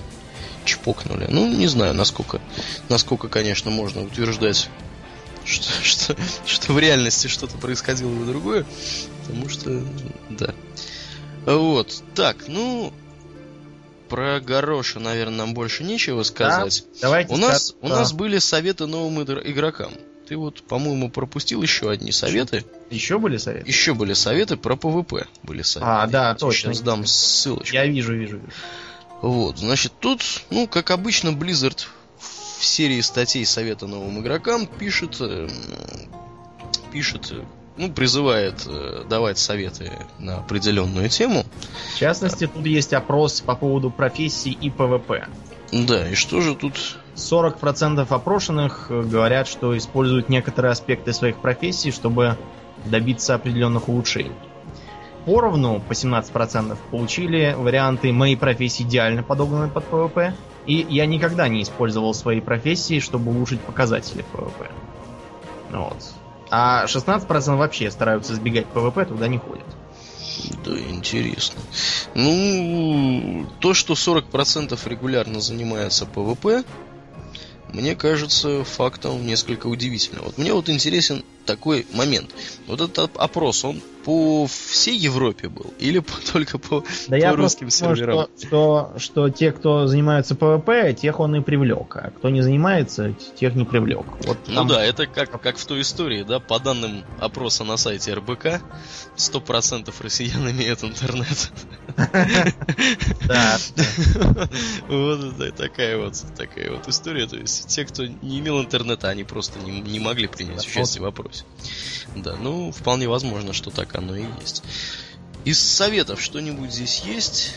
S1: чпокнули. Ну, не знаю, насколько, насколько, конечно, можно утверждать, что, что, что в реальности что-то происходило бы другое. Потому что, да. Вот, так, ну, про Гарроша, наверное, нам больше нечего сказать.
S2: Да, давайте
S1: у нас, у нас были советы новым игрокам. Ты вот, по-моему, пропустил еще одни советы.
S2: Еще были советы?
S1: Еще были советы про PvP. Были советы.
S2: А, да, точно.
S1: Сейчас дам ссылочку.
S2: Я вижу, вижу, вижу.
S1: Вот, значит, тут, ну, как обычно, Blizzard в серии статей советы новым игрокам пишет, э, пишет, ну, призывает э, давать советы на определенную тему.
S2: В частности, тут есть опрос по поводу профессий и PvP.
S1: Да, и что же тут
S2: 40% опрошенных э, говорят, что используют некоторые аспекты своих профессий, чтобы добиться определенных улучшений. Поровну по 17% получили варианты «Мои профессии идеально подогнаны под PvP» и «Я никогда не использовал свои профессии, чтобы улучшить показатели PvP». Вот. А 16% вообще стараются избегать PvP, туда не ходят.
S1: Да, интересно. Ну, то, что 40% регулярно занимается PvP, мне кажется фактом несколько удивительным. Вот мне вот интересен такой момент. Вот этот опрос, он по всей Европе был или по, только по,
S2: да
S1: по
S2: я
S1: русским серверам?
S2: Что, что, что те, кто занимаются PvP, тех он и привлек, а кто не занимается, тех не привлек. Вот
S1: ну да, это как, как в той истории, да, по данным опроса на сайте РБК, 100% россиян имеют интернет.
S2: Да.
S1: Вот такая вот такая вот история. То есть те, кто не имел интернета, они просто не могли принять участие в опросе. Да, ну, вполне возможно, что так оно и есть. Из советов что-нибудь здесь есть?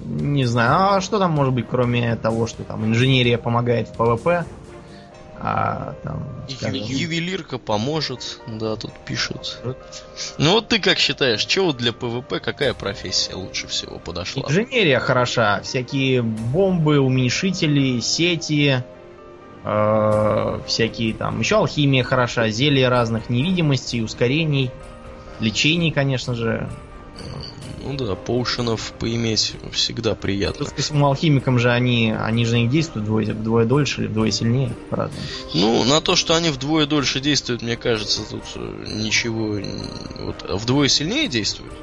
S2: Не знаю, а что там может быть, кроме того, что там инженерия помогает в PvP?
S1: А там, скажем... Ювелирка поможет, да, тут пишут. Ну вот ты как считаешь, вот для PvP какая профессия лучше всего подошла?
S2: Инженерия хороша, всякие бомбы, уменьшители, сети, э, всякие там, еще алхимия хороша, зелья разных невидимостей, ускорений, лечений, конечно же.
S1: Ну да, поушенов поиметь всегда приятно.
S2: С алхимикам же они, они же не действуют вдвое, вдвое дольше или вдвое сильнее,
S1: правда. Ну, на то, что они вдвое дольше действуют, мне кажется, тут э, ничего... Вот, вдвое сильнее действуют?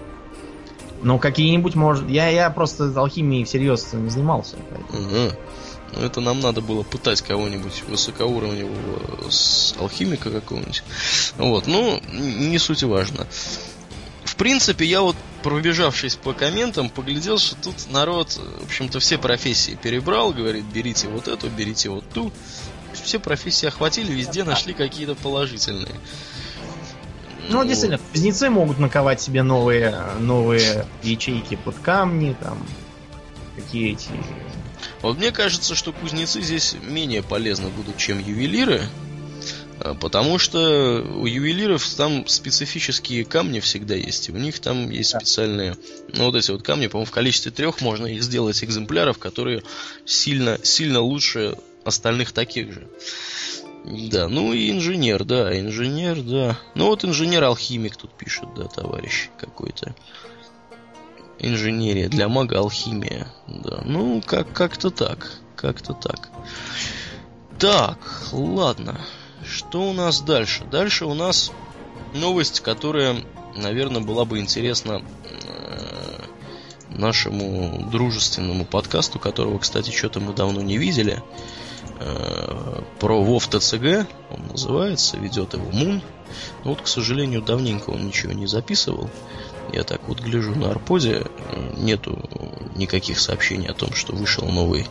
S2: Ну, какие-нибудь, может... Я, я просто алхимией всерьез не занимался. Поэтому.
S1: Угу. Ну, это нам надо было пытать кого-нибудь высокоуровневого с алхимика какого-нибудь. Вот, ну, не суть важно. В принципе, я вот пробежавшись по комментам, поглядел, что тут народ, в общем-то, все профессии перебрал, говорит, берите вот эту, берите вот ту. Все профессии охватили, везде нашли какие-то положительные.
S2: Ну, вот. действительно, кузнецы могут наковать себе новые, новые ячейки под камни, там, какие эти...
S1: Вот мне кажется, что кузнецы здесь менее полезны будут, чем ювелиры, а, потому что у ювелиров там специфические камни всегда есть. И у них там есть специальные... Ну, вот эти вот камни, по-моему, в количестве трех можно их сделать экземпляров, которые сильно, сильно лучше остальных таких же. Да, ну и инженер, да, инженер, да. Ну вот инженер-алхимик тут пишет, да, товарищ какой-то. Инженерия для мага алхимия. Да, ну как как-то так, как-то так. Так, ладно. Что у нас дальше? Дальше у нас новость, которая, наверное, была бы интересна э, нашему дружественному подкасту, которого, кстати, что-то мы давно не видели. Э, про Вов ТЦГ он называется, ведет его Мун. Но вот, к сожалению, давненько он ничего не записывал. Я так вот гляжу на Арподе, нету никаких сообщений о том, что вышел новый,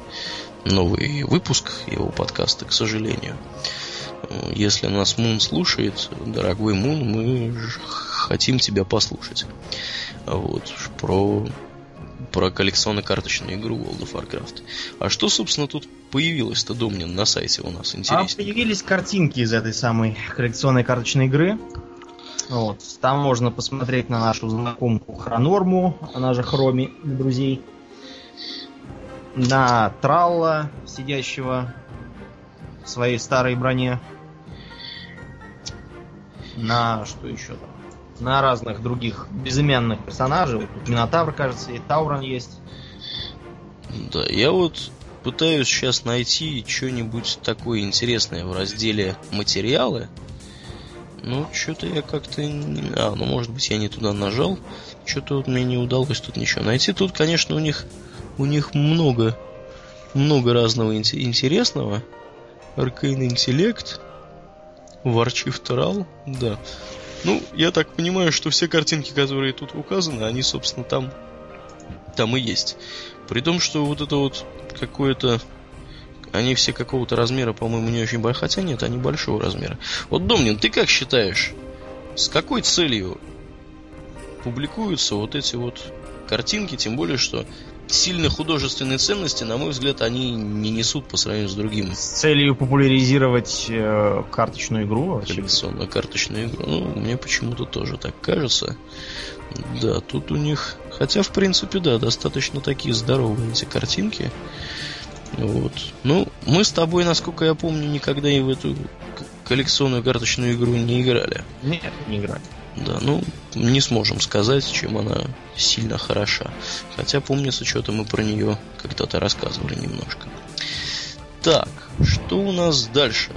S1: новый выпуск его подкаста, к сожалению. Если нас Мун слушает, дорогой Мун, мы хотим тебя послушать. Вот, про, про коллекционно-карточную игру World of Warcraft. А что, собственно, тут появилось-то, Домнин, на сайте у нас? Интересно.
S2: А появились картинки из этой самой коллекционной карточной игры. Вот. Там можно посмотреть на нашу знакомку Хронорму, она же Хроми для друзей. На Тралла, сидящего в своей старой броне на что еще там? На разных других безымянных персонажей. Вот тут Минотавр, кажется, и Таурон есть.
S1: Да, я вот пытаюсь сейчас найти что-нибудь такое интересное в разделе материалы. Ну, что-то я как-то... А, ну, может быть, я не туда нажал. Что-то вот мне не удалось тут ничего найти. Тут, конечно, у них, у них много, много разного интересного. Аркейн интеллект, Варчив Тарал, да. Ну, я так понимаю, что все картинки, которые тут указаны, они, собственно, там, там и есть. При том, что вот это вот какое-то... Они все какого-то размера, по-моему, не очень большие. Хотя нет, они большого размера. Вот, Домнин, ты как считаешь, с какой целью публикуются вот эти вот картинки, тем более, что сильной художественной ценности, на мой взгляд, они не несут по сравнению с другим.
S2: С целью популяризировать э, карточную игру?
S1: Коллекционную карточную игру. Ну, мне почему-то тоже так кажется. Да, тут у них... Хотя, в принципе, да, достаточно такие здоровые эти картинки. Вот. Ну, мы с тобой, насколько я помню, никогда и в эту коллекционную карточную игру не играли.
S2: Нет, не играли.
S1: Да, ну, не сможем сказать, чем она сильно хороша. Хотя, помнится, что-то мы про нее когда-то рассказывали немножко. Так, что у нас дальше?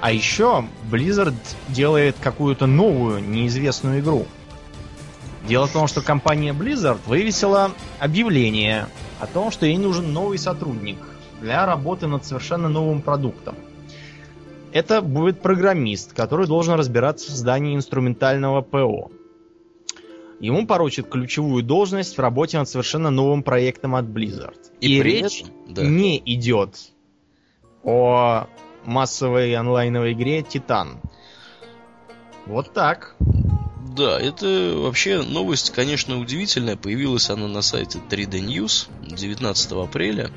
S2: А еще Blizzard делает какую-то новую, неизвестную игру. Дело в том, что компания Blizzard вывесила объявление о том, что ей нужен новый сотрудник для работы над совершенно новым продуктом. Это будет программист, который должен разбираться в создании инструментального ПО. Ему поручат ключевую должность в работе над совершенно новым проектом от Blizzard. И, И речь да. не идет о массовой онлайновой игре Титан. Вот так.
S1: Да, это вообще новость, конечно, удивительная. Появилась она на сайте 3D News 19 апреля.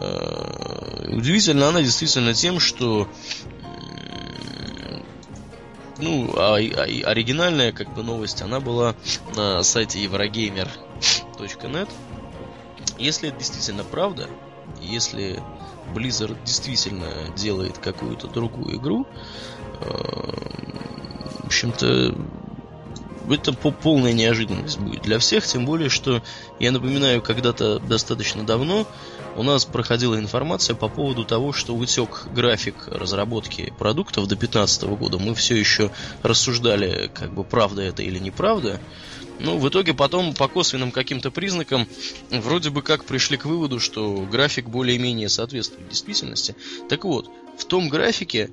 S1: Э, удивительна она действительно тем, что ну, а, а, оригинальная как бы новость, она была на сайте eurogamer.net. Если это действительно правда, если Blizzard действительно делает какую-то другую игру, э, в общем-то, это полная неожиданность будет для всех, тем более, что, я напоминаю, когда-то достаточно давно у нас проходила информация по поводу того, что утек график разработки продуктов до 2015 года. Мы все еще рассуждали, как бы правда это или неправда. Ну, в итоге потом по косвенным каким-то признакам вроде бы как пришли к выводу, что график более-менее соответствует действительности. Так вот, в том графике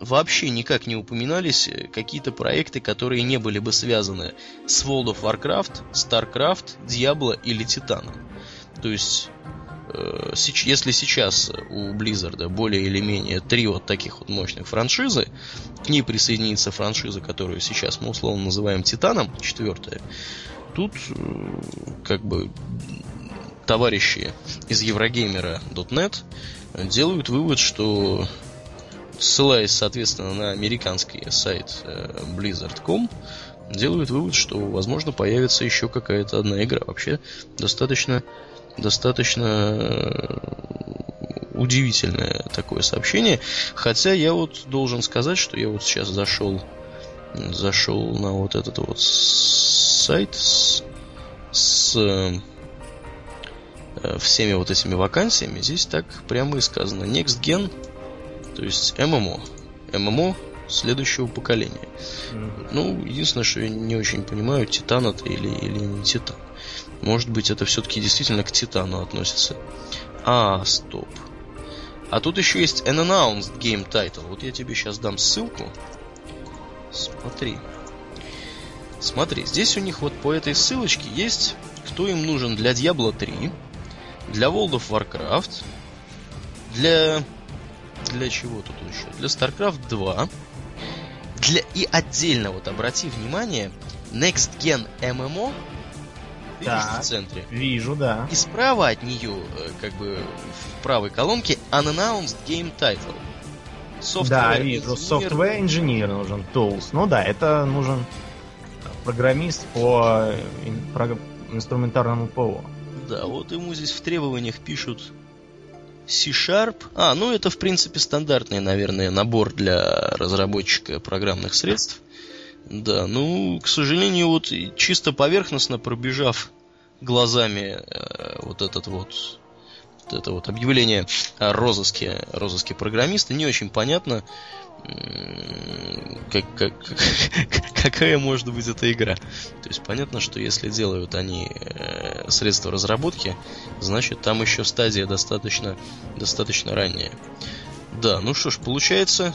S1: вообще никак не упоминались какие-то проекты, которые не были бы связаны с World of Warcraft, StarCraft, Diablo или Титаном. То есть, э, если сейчас у Blizzard более или менее три вот таких вот мощных франшизы, к ней присоединится франшиза, которую сейчас мы условно называем Титаном, четвертая, тут э, как бы товарищи из Еврогеймера.net делают вывод, что ссылаясь, соответственно, на американский сайт э, Blizzard.com, делают вывод, что, возможно, появится еще какая-то одна игра. Вообще, достаточно, достаточно э, удивительное такое сообщение. Хотя я вот должен сказать, что я вот сейчас зашел, зашел на вот этот вот сайт с, с э, всеми вот этими вакансиями. Здесь так прямо и сказано. Next Gen то есть ММО. ММО следующего поколения. Mm-hmm. Ну, единственное, что я не очень понимаю, Титан это или, или не Титан. Может быть, это все-таки действительно к Титану относится. А, стоп. А тут еще есть an announced game title. Вот я тебе сейчас дам ссылку. Смотри. Смотри, здесь у них вот по этой ссылочке есть, кто им нужен для Diablo 3, для World of Warcraft, для для чего тут еще? Для StarCraft 2. Для... И отдельно вот обрати внимание, Next Gen MMO
S2: Видишь да, в центре? Вижу, да.
S1: И справа от нее, э, как бы в правой колонке, Unannounced Game Title.
S2: Software да, вижу. Engineer. Software Engineer нужен, Tools. Ну да, это нужен программист по инструментарному ПО.
S1: Да, вот ему здесь в требованиях пишут C-Sharp. А, ну это в принципе стандартный, наверное, набор для разработчика программных средств. Да, ну, к сожалению, вот чисто поверхностно пробежав глазами э, вот этот вот вот это вот объявление о розыске, розыске программиста, не очень понятно, как, как, какая может быть эта игра. То есть понятно, что если делают они э, средства разработки, значит там еще стадия достаточно, достаточно ранняя. Да, ну что ж, получается,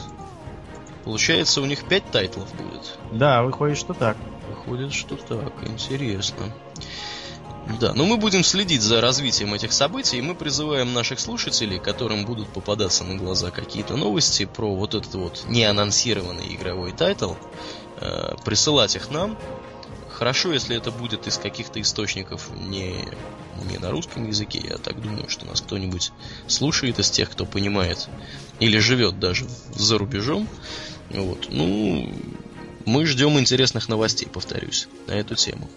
S1: получается у них 5 title ов будет.
S2: Да, выходит, что так.
S1: Выходит, что так, интересно. Да, но мы будем следить за развитием этих событий, и мы призываем наших слушателей, которым будут попадаться на глаза какие-то новости про вот этот вот неанонсированный игровой title, э, присылать их нам. Хорошо, если это будет из каких-то источников не, не на русском языке. Я так думаю, что нас кто-нибудь слушает из тех, кто понимает или живет даже за рубежом. Вот. Ну, мы ждем интересных новостей, повторюсь, на эту тему.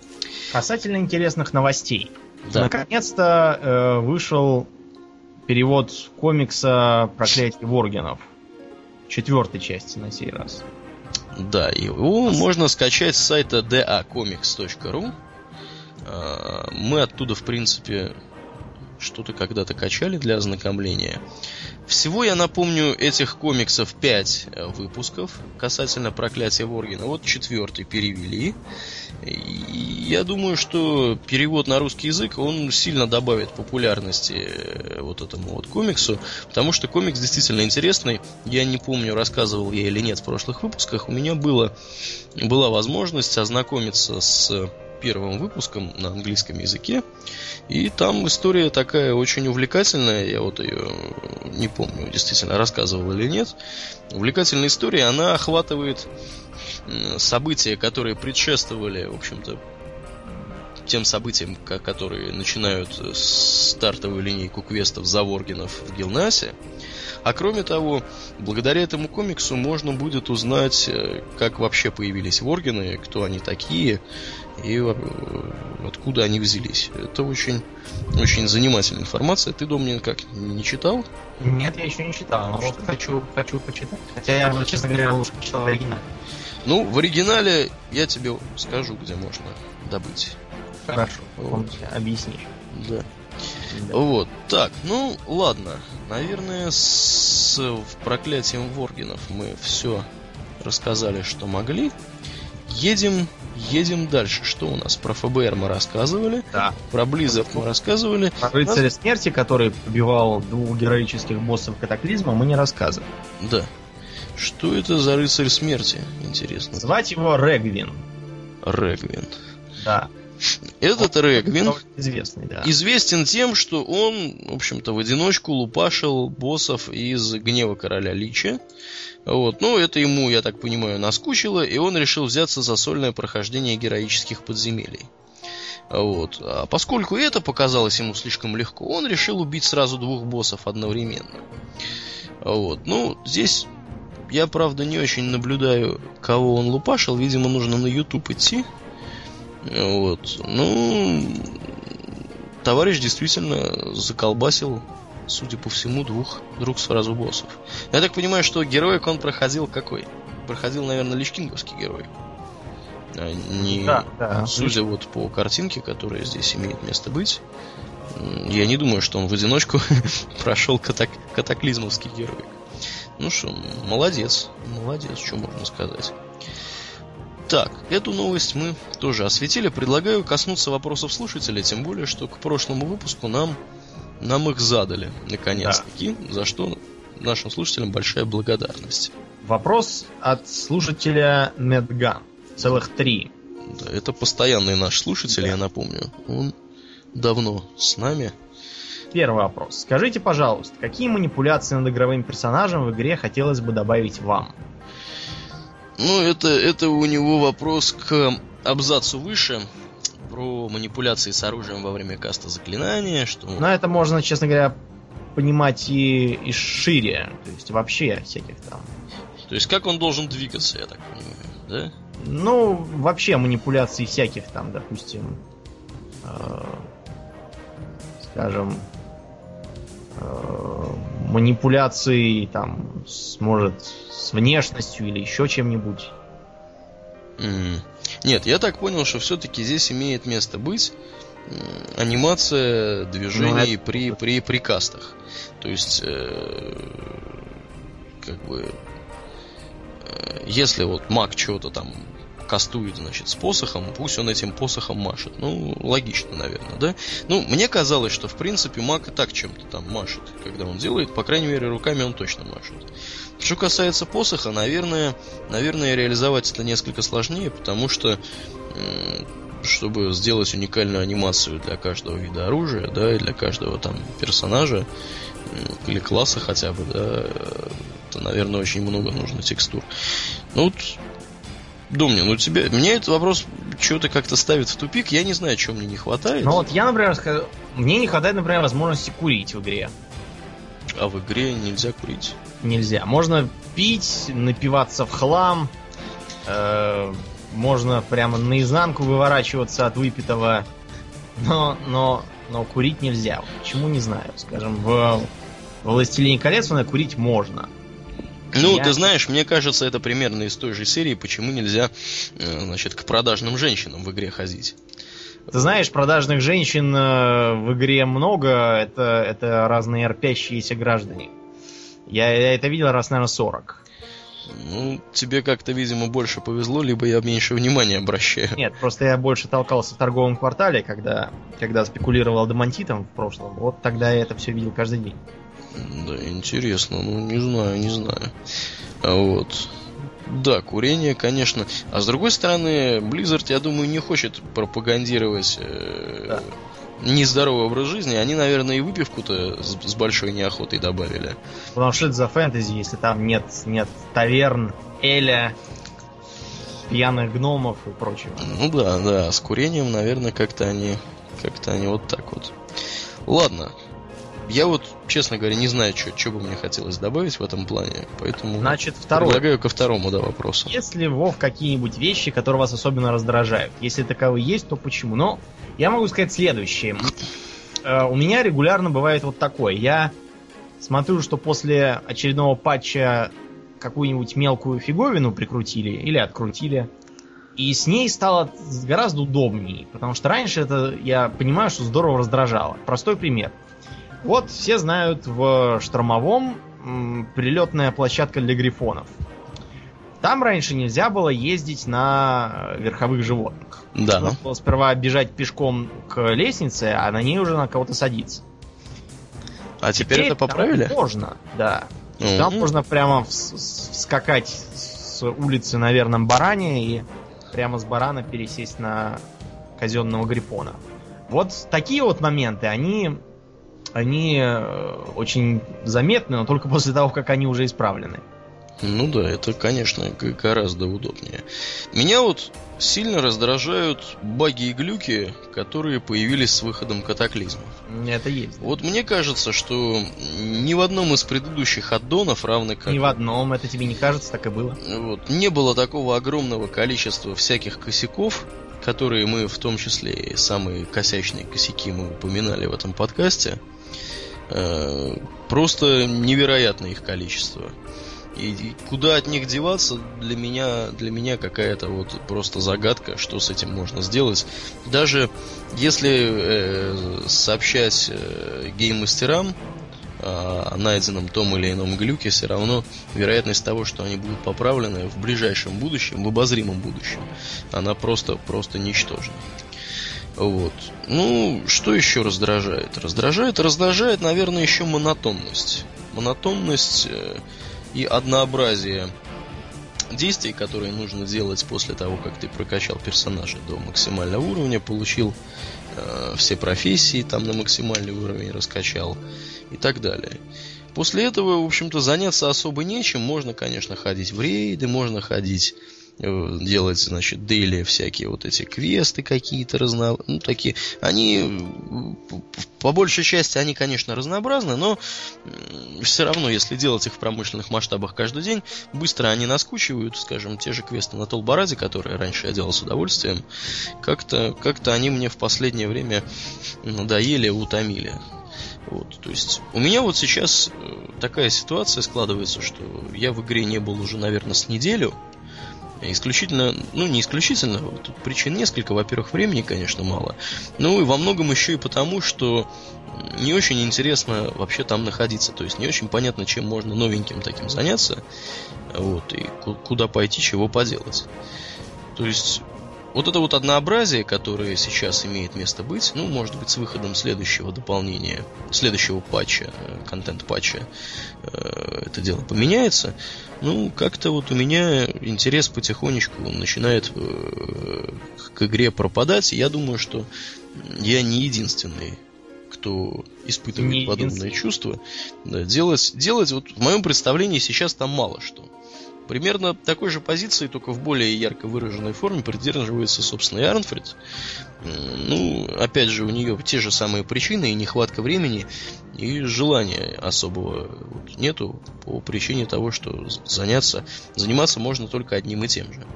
S2: Касательно интересных новостей. Да. Наконец-то э, вышел перевод комикса «Проклятие Воргенов». Четвертой части на сей раз.
S1: Да, его можно скачать с сайта dacomics.ru. А, мы оттуда, в принципе, что-то когда-то качали для ознакомления. Всего, я напомню, этих комиксов 5 э, выпусков касательно проклятия Воргена. Вот четвертый перевели. И я думаю, что перевод на русский язык, он сильно добавит популярности э, вот этому вот комиксу, потому что комикс действительно интересный. Я не помню, рассказывал я или нет в прошлых выпусках. У меня было, была возможность ознакомиться с первым выпуском на английском языке. И там история такая очень увлекательная. Я вот ее не помню, действительно рассказывал или нет. Увлекательная история, она охватывает события, которые предшествовали, в общем-то, тем событиям, которые начинают стартовую линейку квестов за Воргенов в Гилнасе. А кроме того, благодаря этому комиксу можно будет узнать, э, как вообще появились Воргены, кто они такие и э, откуда они взялись. Это очень, очень занимательная информация. Ты, Домнин, как, не читал?
S2: Нет, я еще не читал, но вот хочу, хочу почитать. Хотя я, честно говоря, лучше читал в оригинале.
S1: Ну, в оригинале я тебе скажу, где можно добыть.
S2: Хорошо, вот. объяснишь.
S1: Да. Да. Вот, так, ну ладно. Наверное, с проклятием Воргенов мы все рассказали, что могли. Едем, едем дальше. Что у нас? Про ФБР мы рассказывали.
S2: Да.
S1: Про Близзард мы рассказывали.
S2: Про рыцаря нас... смерти, который побивал двух героических боссов катаклизма, мы не рассказывали.
S1: Да. Что это за рыцарь смерти? Интересно.
S2: Звать его Регвин.
S1: Регвин.
S2: Да.
S1: Этот он Регвин
S2: известный, да.
S1: известен тем, что он, в общем-то, в одиночку лупашил боссов из Гнева Короля Лича. Вот. Ну, это ему, я так понимаю, наскучило, и он решил взяться за сольное прохождение героических подземелий. Вот. А поскольку это показалось ему слишком легко, он решил убить сразу двух боссов одновременно. Вот. Ну, здесь я, правда, не очень наблюдаю, кого он лупашил. Видимо, нужно на YouTube идти. Вот. Ну, товарищ действительно заколбасил, судя по всему, двух друг сразу боссов. Я так понимаю, что героик он проходил какой? Проходил, наверное, личкинговский герой. А не, да, да. Судя вот по картинке, которая здесь имеет место быть, я не думаю, что он в одиночку прошел катак катаклизмовский герой. Ну что, молодец, молодец, что можно сказать. Так, эту новость мы тоже осветили. Предлагаю коснуться вопросов слушателей, тем более, что к прошлому выпуску нам, нам их задали, наконец-таки, да. за что нашим слушателям большая благодарность.
S2: Вопрос от слушателя Медган. Целых три.
S1: Да, это постоянный наш слушатель, да. я напомню. Он давно с нами.
S2: Первый вопрос. Скажите, пожалуйста, какие манипуляции над игровым персонажем в игре хотелось бы добавить вам?
S1: Ну, это, это у него вопрос к абзацу выше про манипуляции с оружием во время каста заклинания, что...
S2: Ну, это можно, честно говоря, понимать и, и шире, то есть вообще всяких там.
S1: То есть как он должен двигаться, я так понимаю, да?
S2: Ну, вообще манипуляции всяких там, допустим, э, скажем, э, манипуляции там сможет с внешностью или еще чем-нибудь.
S1: Mm. Нет, я так понял, что все-таки здесь имеет место быть анимация движений ну, при, при, при кастах. То есть, э, как бы, э, если вот маг чего-то там кастует, значит, с посохом, пусть он этим посохом машет. Ну, логично, наверное, да? Ну, мне казалось, что, в принципе, маг и так чем-то там машет, когда он делает. По крайней мере, руками он точно машет. Что касается посоха, наверное, наверное, реализовать это несколько сложнее, потому что чтобы сделать уникальную анимацию для каждого вида оружия, да, и для каждого там персонажа или класса хотя бы, да, то, наверное, очень много нужно текстур. Ну вот Думни, ну тебе, мне этот вопрос что-то как-то ставит в тупик, я не знаю, чего мне не хватает.
S2: Ну вот я, например, скажу, мне не хватает, например, возможности курить в игре.
S1: А в игре нельзя курить?
S2: Нельзя. Можно пить, напиваться в хлам, э, можно прямо наизнанку выворачиваться от выпитого, но, но, но курить нельзя. Почему, не знаю. Скажем, в «Властелине колец» курить можно.
S1: Ну, я... ты знаешь, мне кажется, это примерно из той же серии, почему нельзя, э, значит, к продажным женщинам в игре ходить.
S2: Ты знаешь, продажных женщин э, в игре много, это, это разные рпящиеся граждане. Я, я это видел раз, наверное, 40.
S1: Ну, тебе как-то, видимо, больше повезло, либо я меньше внимания обращаю.
S2: Нет, просто я больше толкался в торговом квартале, когда, когда спекулировал демонтитом в прошлом. Вот тогда я это все видел каждый день.
S1: Да, интересно. Ну, не знаю, не знаю. А вот. Да, курение, конечно. А с другой стороны, Blizzard, я думаю, не хочет пропагандировать э, да. Нездоровый образ жизни. Они, наверное, и выпивку-то с, с большой неохотой добавили.
S2: Потому что это за фэнтези, если там нет, нет таверн, эля, пьяных гномов и прочего.
S1: Ну да, да, с курением, наверное, как-то они, как-то они вот так вот. Ладно, я вот, честно говоря, не знаю, что, что бы мне хотелось добавить в этом плане, поэтому
S2: Значит, второй.
S1: предлагаю ко второму да, вопросу.
S2: Если Вов какие-нибудь вещи, которые вас особенно раздражают? Если таковые есть, то почему? Но я могу сказать следующее. Э, у меня регулярно бывает вот такое. Я смотрю, что после очередного патча какую-нибудь мелкую фиговину прикрутили или открутили. И с ней стало гораздо удобнее. Потому что раньше это, я понимаю, что здорово раздражало. Простой пример. Вот все знают в штормовом прилетная площадка для грифонов. Там раньше нельзя было ездить на верховых животных.
S1: Да.
S2: Нужно было сперва бежать пешком к лестнице, а на ней уже на кого-то садиться.
S1: А теперь, теперь это поправили?
S2: Там можно, да. Mm-hmm. Там можно прямо вскакать с улицы на верном баране и прямо с барана пересесть на казенного грифона. Вот такие вот моменты, они они э, очень заметны, но только после того, как они уже исправлены.
S1: Ну да, это, конечно, гораздо удобнее. Меня вот сильно раздражают баги и глюки, которые появились с выходом катаклизмов.
S2: Это есть.
S1: Вот мне кажется, что ни в одном из предыдущих аддонов, равно как...
S2: Ни в одном, это тебе не кажется, так и было.
S1: Вот, не было такого огромного количества всяких косяков, которые мы, в том числе и самые косячные косяки мы упоминали в этом подкасте. Э, просто невероятное их количество. И куда от них деваться, для меня, для меня какая-то вот просто загадка, что с этим можно сделать. Даже если э, сообщать э, гейммастерам о найденном том или ином глюке, все равно вероятность того, что они будут поправлены в ближайшем будущем, в обозримом будущем, она просто, просто ничтожна. Вот. Ну, что еще раздражает? Раздражает, раздражает, наверное, еще монотонность. Монотонность э, и однообразие действий, которые нужно делать после того, как ты прокачал персонажа до максимального уровня, получил э, все профессии там на максимальный уровень раскачал и так далее. После этого, в общем-то, заняться особо нечем. Можно, конечно, ходить в рейды, можно ходить Э, делать, значит, дейли всякие вот эти квесты какие-то разно... ну, такие. Они, по большей части, они, конечно, разнообразны, но все равно, если делать их в промышленных масштабах каждый день, быстро они наскучивают, скажем, те же квесты на Толбараде, которые раньше я делал с удовольствием, как-то как они мне в последнее время надоели, утомили. Вот, то есть у меня вот сейчас э, такая ситуация складывается, что я в игре не был уже, наверное, с неделю, Исключительно, ну не исключительно, тут причин несколько. Во-первых, времени, конечно, мало. Ну и во многом еще и потому, что не очень интересно вообще там находиться. То есть не очень понятно, чем можно новеньким таким заняться. Вот, и куда пойти, чего поделать. То есть вот это вот однообразие, которое сейчас имеет место быть, ну, может быть, с выходом следующего дополнения, следующего патча, э, контент-патча, э, это дело поменяется. Ну, как-то вот у меня интерес потихонечку начинает э, к игре пропадать. Я думаю, что я не единственный кто испытывает не подобное чувство. Да, делать, делать, вот в моем представлении сейчас там мало что. Примерно такой же позиции, только в более ярко выраженной форме придерживается, собственно, и Арнфрид. Ну, опять же, у нее те же самые причины и нехватка времени, и желания особого нету по причине того, что заняться, заниматься можно только одним и тем же.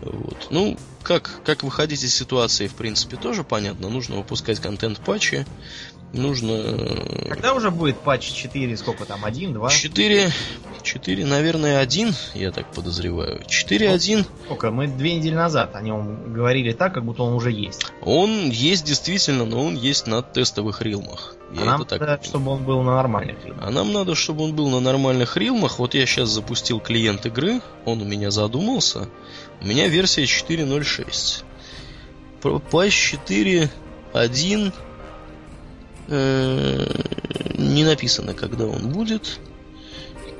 S1: Вот. Ну, как, как выходить из ситуации, в принципе, тоже понятно. Нужно выпускать контент-патчи, нужно...
S2: Э, Когда уже будет патч 4? Сколько там? 1, 2?
S1: 4, 4, наверное, 1, я так подозреваю. 4.1.
S2: Сколько? Мы две недели назад о нем говорили так, как будто он уже есть.
S1: Он есть действительно, но он есть на тестовых рилмах.
S2: Я а нам так надо, чтобы он был на нормальных рилмах.
S1: А нам надо, чтобы он был на нормальных рилмах. Вот я сейчас запустил клиент игры, он у меня задумался. У меня версия 4.06. Патч 4.1 э, не написано, когда он будет.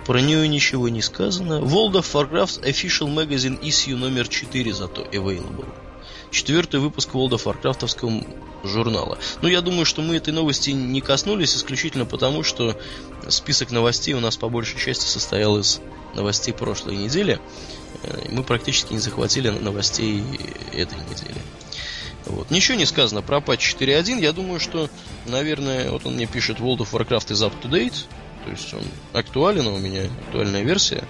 S1: Про нее ничего не сказано. World of Warcraft Official Magazine Issue номер 4 зато available. Четвертый выпуск World of Warcraftовского журнала. Ну, я думаю, что мы этой новости не коснулись исключительно потому, что список новостей у нас по большей части состоял из новостей прошлой недели. Э, мы практически не захватили новостей этой недели. Вот. Ничего не сказано про патч 4.1. Я думаю, что, наверное, вот он мне пишет World of Warcraft is up to date. То есть он актуален, а у меня актуальная версия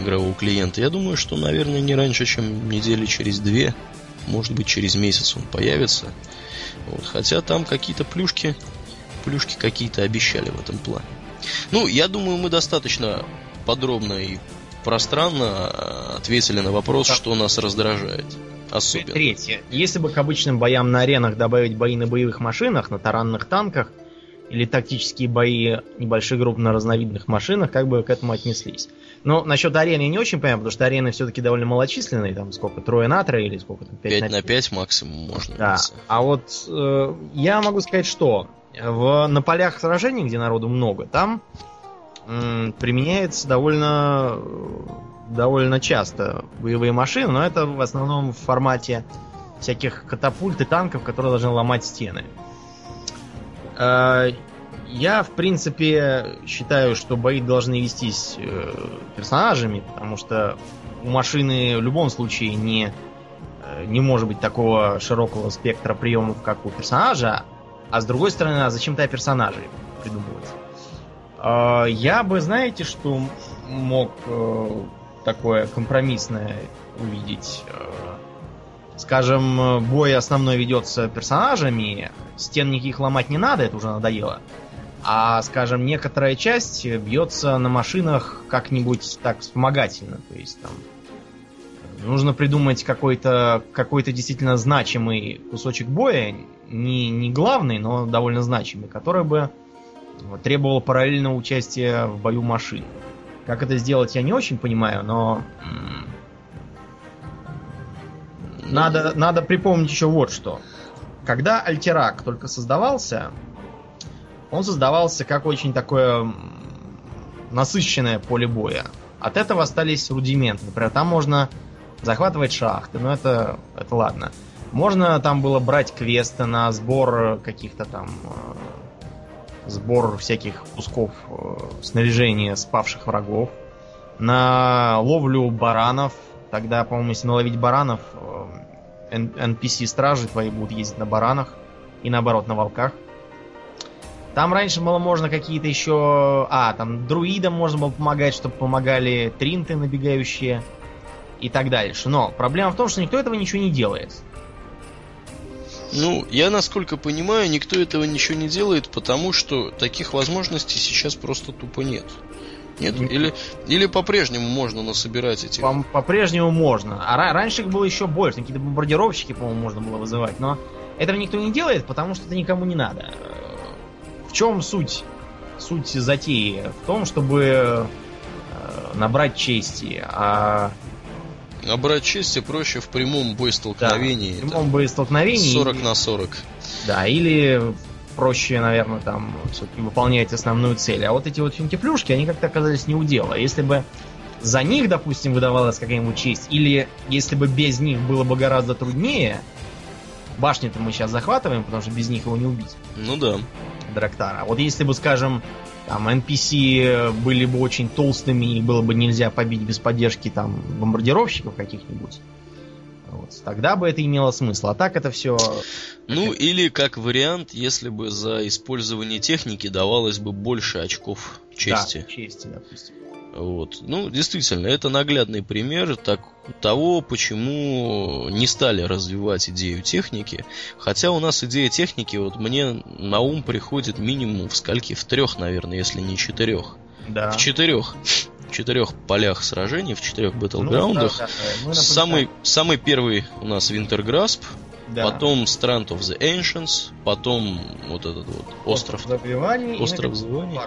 S1: игрового клиента. Я думаю, что, наверное, не раньше, чем недели через две, может быть, через месяц он появится. Вот. Хотя там какие-то плюшки, плюшки какие-то обещали в этом плане. Ну, я думаю, мы достаточно подробно и пространно ответили на вопрос, что нас раздражает. Особенно.
S2: Третье. Если бы к обычным боям на аренах добавить бои на боевых машинах, на таранных танках или тактические бои небольших групп на разновидных машинах, как бы к этому отнеслись. Но насчет арены я не очень понимаю, потому что арены все-таки довольно малочисленные, там сколько, трое на трое или сколько там,
S1: 5, 5 на 5? 5 максимум можно.
S2: Да, а вот э, я могу сказать, что в, на полях сражений, где народу много, там м, применяется довольно довольно часто боевые машины, но это в основном в формате всяких катапульт и танков, которые должны ломать стены. Э, я, в принципе, считаю, что бои должны вестись э, персонажами, потому что у машины в любом случае не, э, не может быть такого широкого спектра приемов, как у персонажа, а с другой стороны, а зачем то персонажей придумывать? Я бы, знаете, что мог такое компромиссное увидеть. Э, скажем, бой основной ведется персонажами, стен никаких ломать не надо, это уже надоело. А, скажем, некоторая часть бьется на машинах как-нибудь так вспомогательно. То есть там нужно придумать какой-то какой действительно значимый кусочек боя, не, не главный, но довольно значимый, который бы требовал параллельного участия в бою машин. Как это сделать, я не очень понимаю, но надо, надо припомнить еще вот что. Когда Альтерак только создавался, он создавался как очень такое насыщенное поле боя. От этого остались рудименты. Например, там можно захватывать шахты, но это, это ладно. Можно там было брать квесты на сбор каких-то там э, сбор всяких кусков э, снаряжения спавших врагов, на ловлю баранов. Тогда, по-моему, если наловить баранов, э, NPC-стражи твои будут ездить на баранах и наоборот на волках. Там раньше было можно какие-то еще... А, там друидам можно было помогать, чтобы помогали тринты набегающие и так дальше. Но проблема в том, что никто этого ничего не делает.
S1: Ну, я насколько понимаю, никто этого ничего не делает, потому что таких возможностей сейчас просто тупо нет. Нет? Или, или по-прежнему можно насобирать эти...
S2: По- по-прежнему можно. А раньше их было еще больше. Какие-то бомбардировщики, по-моему, можно было вызывать. Но этого никто не делает, потому что это никому не надо. В чем суть? Суть затеи? В том, чтобы э, набрать чести. А
S1: Набрать чести проще в прямом боестолкновении.
S2: Да, в прямом боестолкновении.
S1: 40 на 40.
S2: Да, или проще, наверное, там все-таки выполнять основную цель. А вот эти вот финтифлюшки, они как-то оказались не у дела. Если бы за них, допустим, выдавалась какая-нибудь честь, или если бы без них было бы гораздо труднее, башни-то мы сейчас захватываем, потому что без них его не убить.
S1: Ну да.
S2: Драктара. А вот если бы, скажем, там NPC были бы очень толстыми и было бы нельзя побить без поддержки там бомбардировщиков каких-нибудь. Вот. Тогда бы это имело смысл. А так это все...
S1: Ну, или как вариант, если бы за использование техники давалось бы больше очков чести.
S2: Да, чести, допустим.
S1: Вот. Ну, действительно, это наглядный пример так, того, почему не стали развивать идею техники. Хотя у нас идея техники, вот мне на ум приходит минимум в скольки? В трех, наверное, если не четырех.
S2: Да.
S1: В четырех. В четырех полях сражений, в четырех батлграундах. Ну, да, да, да. самый, самый первый у нас Винтерграсп, да. потом Strand of the Ancients, потом вот этот вот остров. Остров
S2: Забиваний.
S1: Остров Забиваний.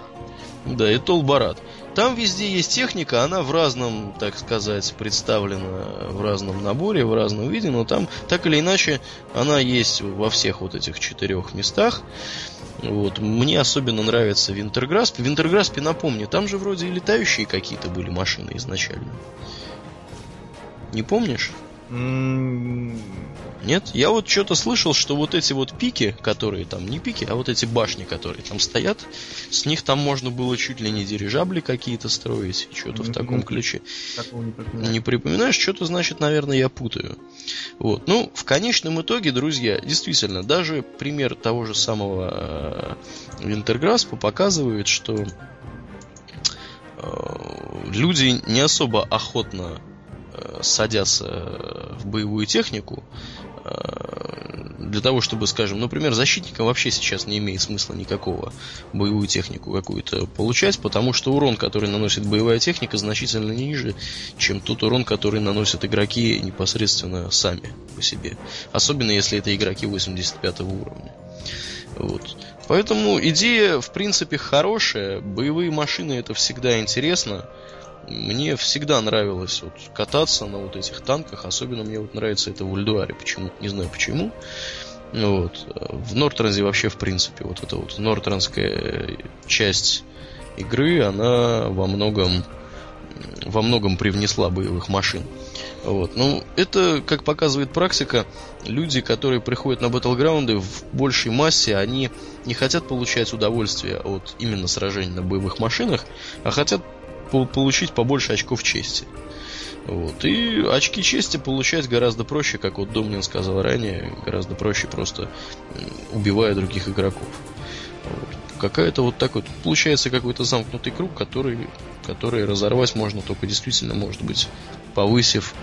S1: Да, и Толбарат. Там везде есть техника, она в разном, так сказать, представлена в разном наборе, в разном виде, но там так или иначе она есть во всех вот этих четырех местах. Вот. Мне особенно нравится Винтерграсп. Винтерграспе, напомню, там же вроде и летающие какие-то были машины изначально. Не помнишь? Нет? Я вот что-то слышал, что вот эти вот пики, которые там, не пики, а вот эти башни, которые там стоят, с них там можно было чуть ли не дирижабли какие-то строить, что-то в таком ключе. не припоминаешь. Не припоминаешь, что-то значит, наверное, я путаю. Вот. Ну, в конечном итоге, друзья, действительно, даже пример того же самого Винтерграспа показывает, что э, люди не особо охотно Э, садятся в боевую технику, э, для того, чтобы, скажем, например, защитникам вообще сейчас не имеет смысла никакого боевую технику какую-то получать, потому что урон, который наносит боевая техника, значительно ниже, чем тот урон, который наносят игроки непосредственно сами по себе. Особенно если это игроки 85 уровня. Вот. Поэтому идея, в принципе, хорошая. Боевые машины это всегда интересно. Мне всегда нравилось вот кататься на вот этих танках, особенно мне вот нравится это в Ульдуаре, почему не знаю почему. Вот. В Нортранзе вообще, в принципе, вот эта вот нортранская часть игры, она во многом во многом привнесла боевых машин. Вот. Ну, это, как показывает практика, люди, которые приходят на батлграунды в большей массе, они не хотят получать удовольствие от именно сражений на боевых машинах, а хотят получить побольше очков чести. Вот. И очки чести получать гораздо проще, как вот Домнин сказал ранее, гораздо проще просто убивая других игроков. Вот. Какая-то вот такой, получается какой-то замкнутый круг, который, который разорвать можно только действительно, может быть, повысив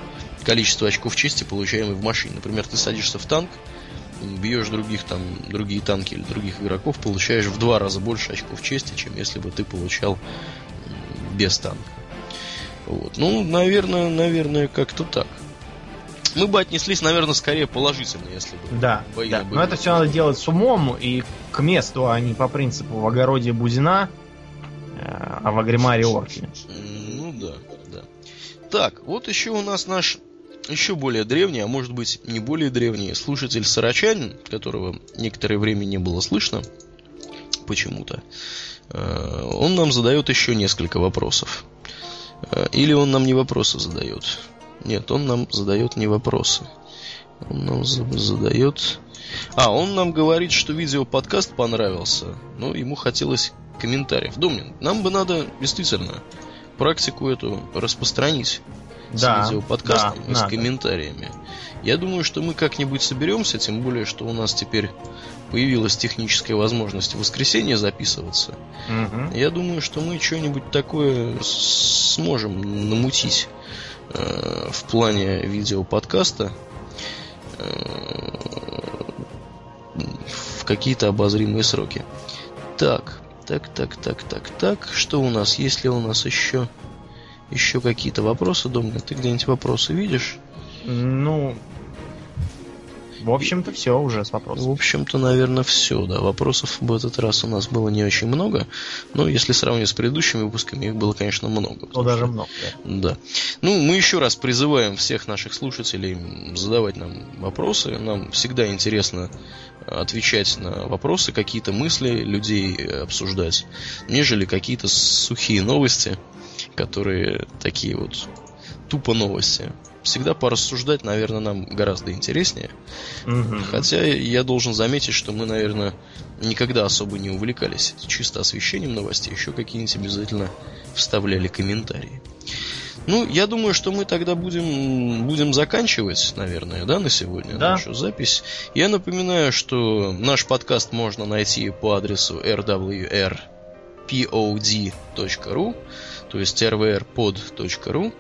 S1: количество очков чести, получаемых в машине. Например, ты садишься в танк, бьешь других там, другие танки или других игроков, получаешь в два раза больше очков чести, чем если бы ты получал без танка. Вот. Ну, наверное, наверное, как-то так. Мы бы отнеслись, наверное, скорее положительно, если бы.
S2: Да, бои да. Но это все надо делать с умом и к месту, а не по принципу в огороде Бузина, э, а в Агримаре Орки.
S1: Ну да, да. Так, вот еще у нас наш еще более древний, а может быть не более древний слушатель Сарачанин, которого некоторое время не было слышно почему-то. Э, он нам задает еще несколько вопросов. Э, или он нам не вопросы задает. Нет, он нам задает не вопросы. Он нам задает... А, он нам говорит, что видео-подкаст понравился. Но ему хотелось комментариев. Домнин, нам бы надо действительно практику эту распространить да, с видеоподкастом да, и надо. с комментариями. Я думаю, что мы как-нибудь соберемся, тем более, что у нас теперь появилась техническая возможность в воскресенье записываться. Угу. Я думаю, что мы что-нибудь такое сможем намутить э, в плане видеоподкаста э, в какие-то обозримые сроки. Так, так, так, так, так, так. Что у нас? Есть ли у нас еще еще какие-то вопросы, Домнин? Ты где-нибудь вопросы видишь?
S2: Ну, в общем-то, все уже с вопросом.
S1: В общем-то, наверное, все, да. Вопросов в этот раз у нас было не очень много. Но если сравнивать с предыдущими выпусками, их было, конечно, много.
S2: Ну, даже много,
S1: да. Да. Ну, мы еще раз призываем всех наших слушателей задавать нам вопросы. Нам всегда интересно отвечать на вопросы, какие-то мысли людей обсуждать, нежели какие-то сухие новости, которые такие вот тупо новости всегда порассуждать, наверное, нам гораздо интереснее. Угу. Хотя я должен заметить, что мы, наверное, никогда особо не увлекались чисто освещением новостей, еще какие-нибудь обязательно вставляли комментарии. Ну, я думаю, что мы тогда будем, будем заканчивать, наверное, да, на сегодня
S2: да.
S1: нашу запись. Я напоминаю, что наш подкаст можно найти по адресу rwrpod.ru, то есть rvrpod.ru.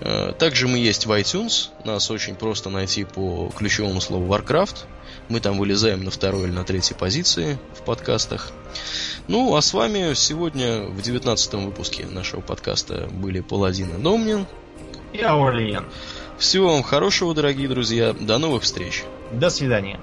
S1: Э, также мы есть в iTunes. Нас очень просто найти по ключевому слову Warcraft. Мы там вылезаем на второй или на третьей позиции в подкастах. Ну, а с вами сегодня в девятнадцатом выпуске нашего подкаста были Паладин и Домнин.
S2: И Аурлиен.
S1: Всего вам хорошего, дорогие друзья. До новых встреч.
S2: До свидания.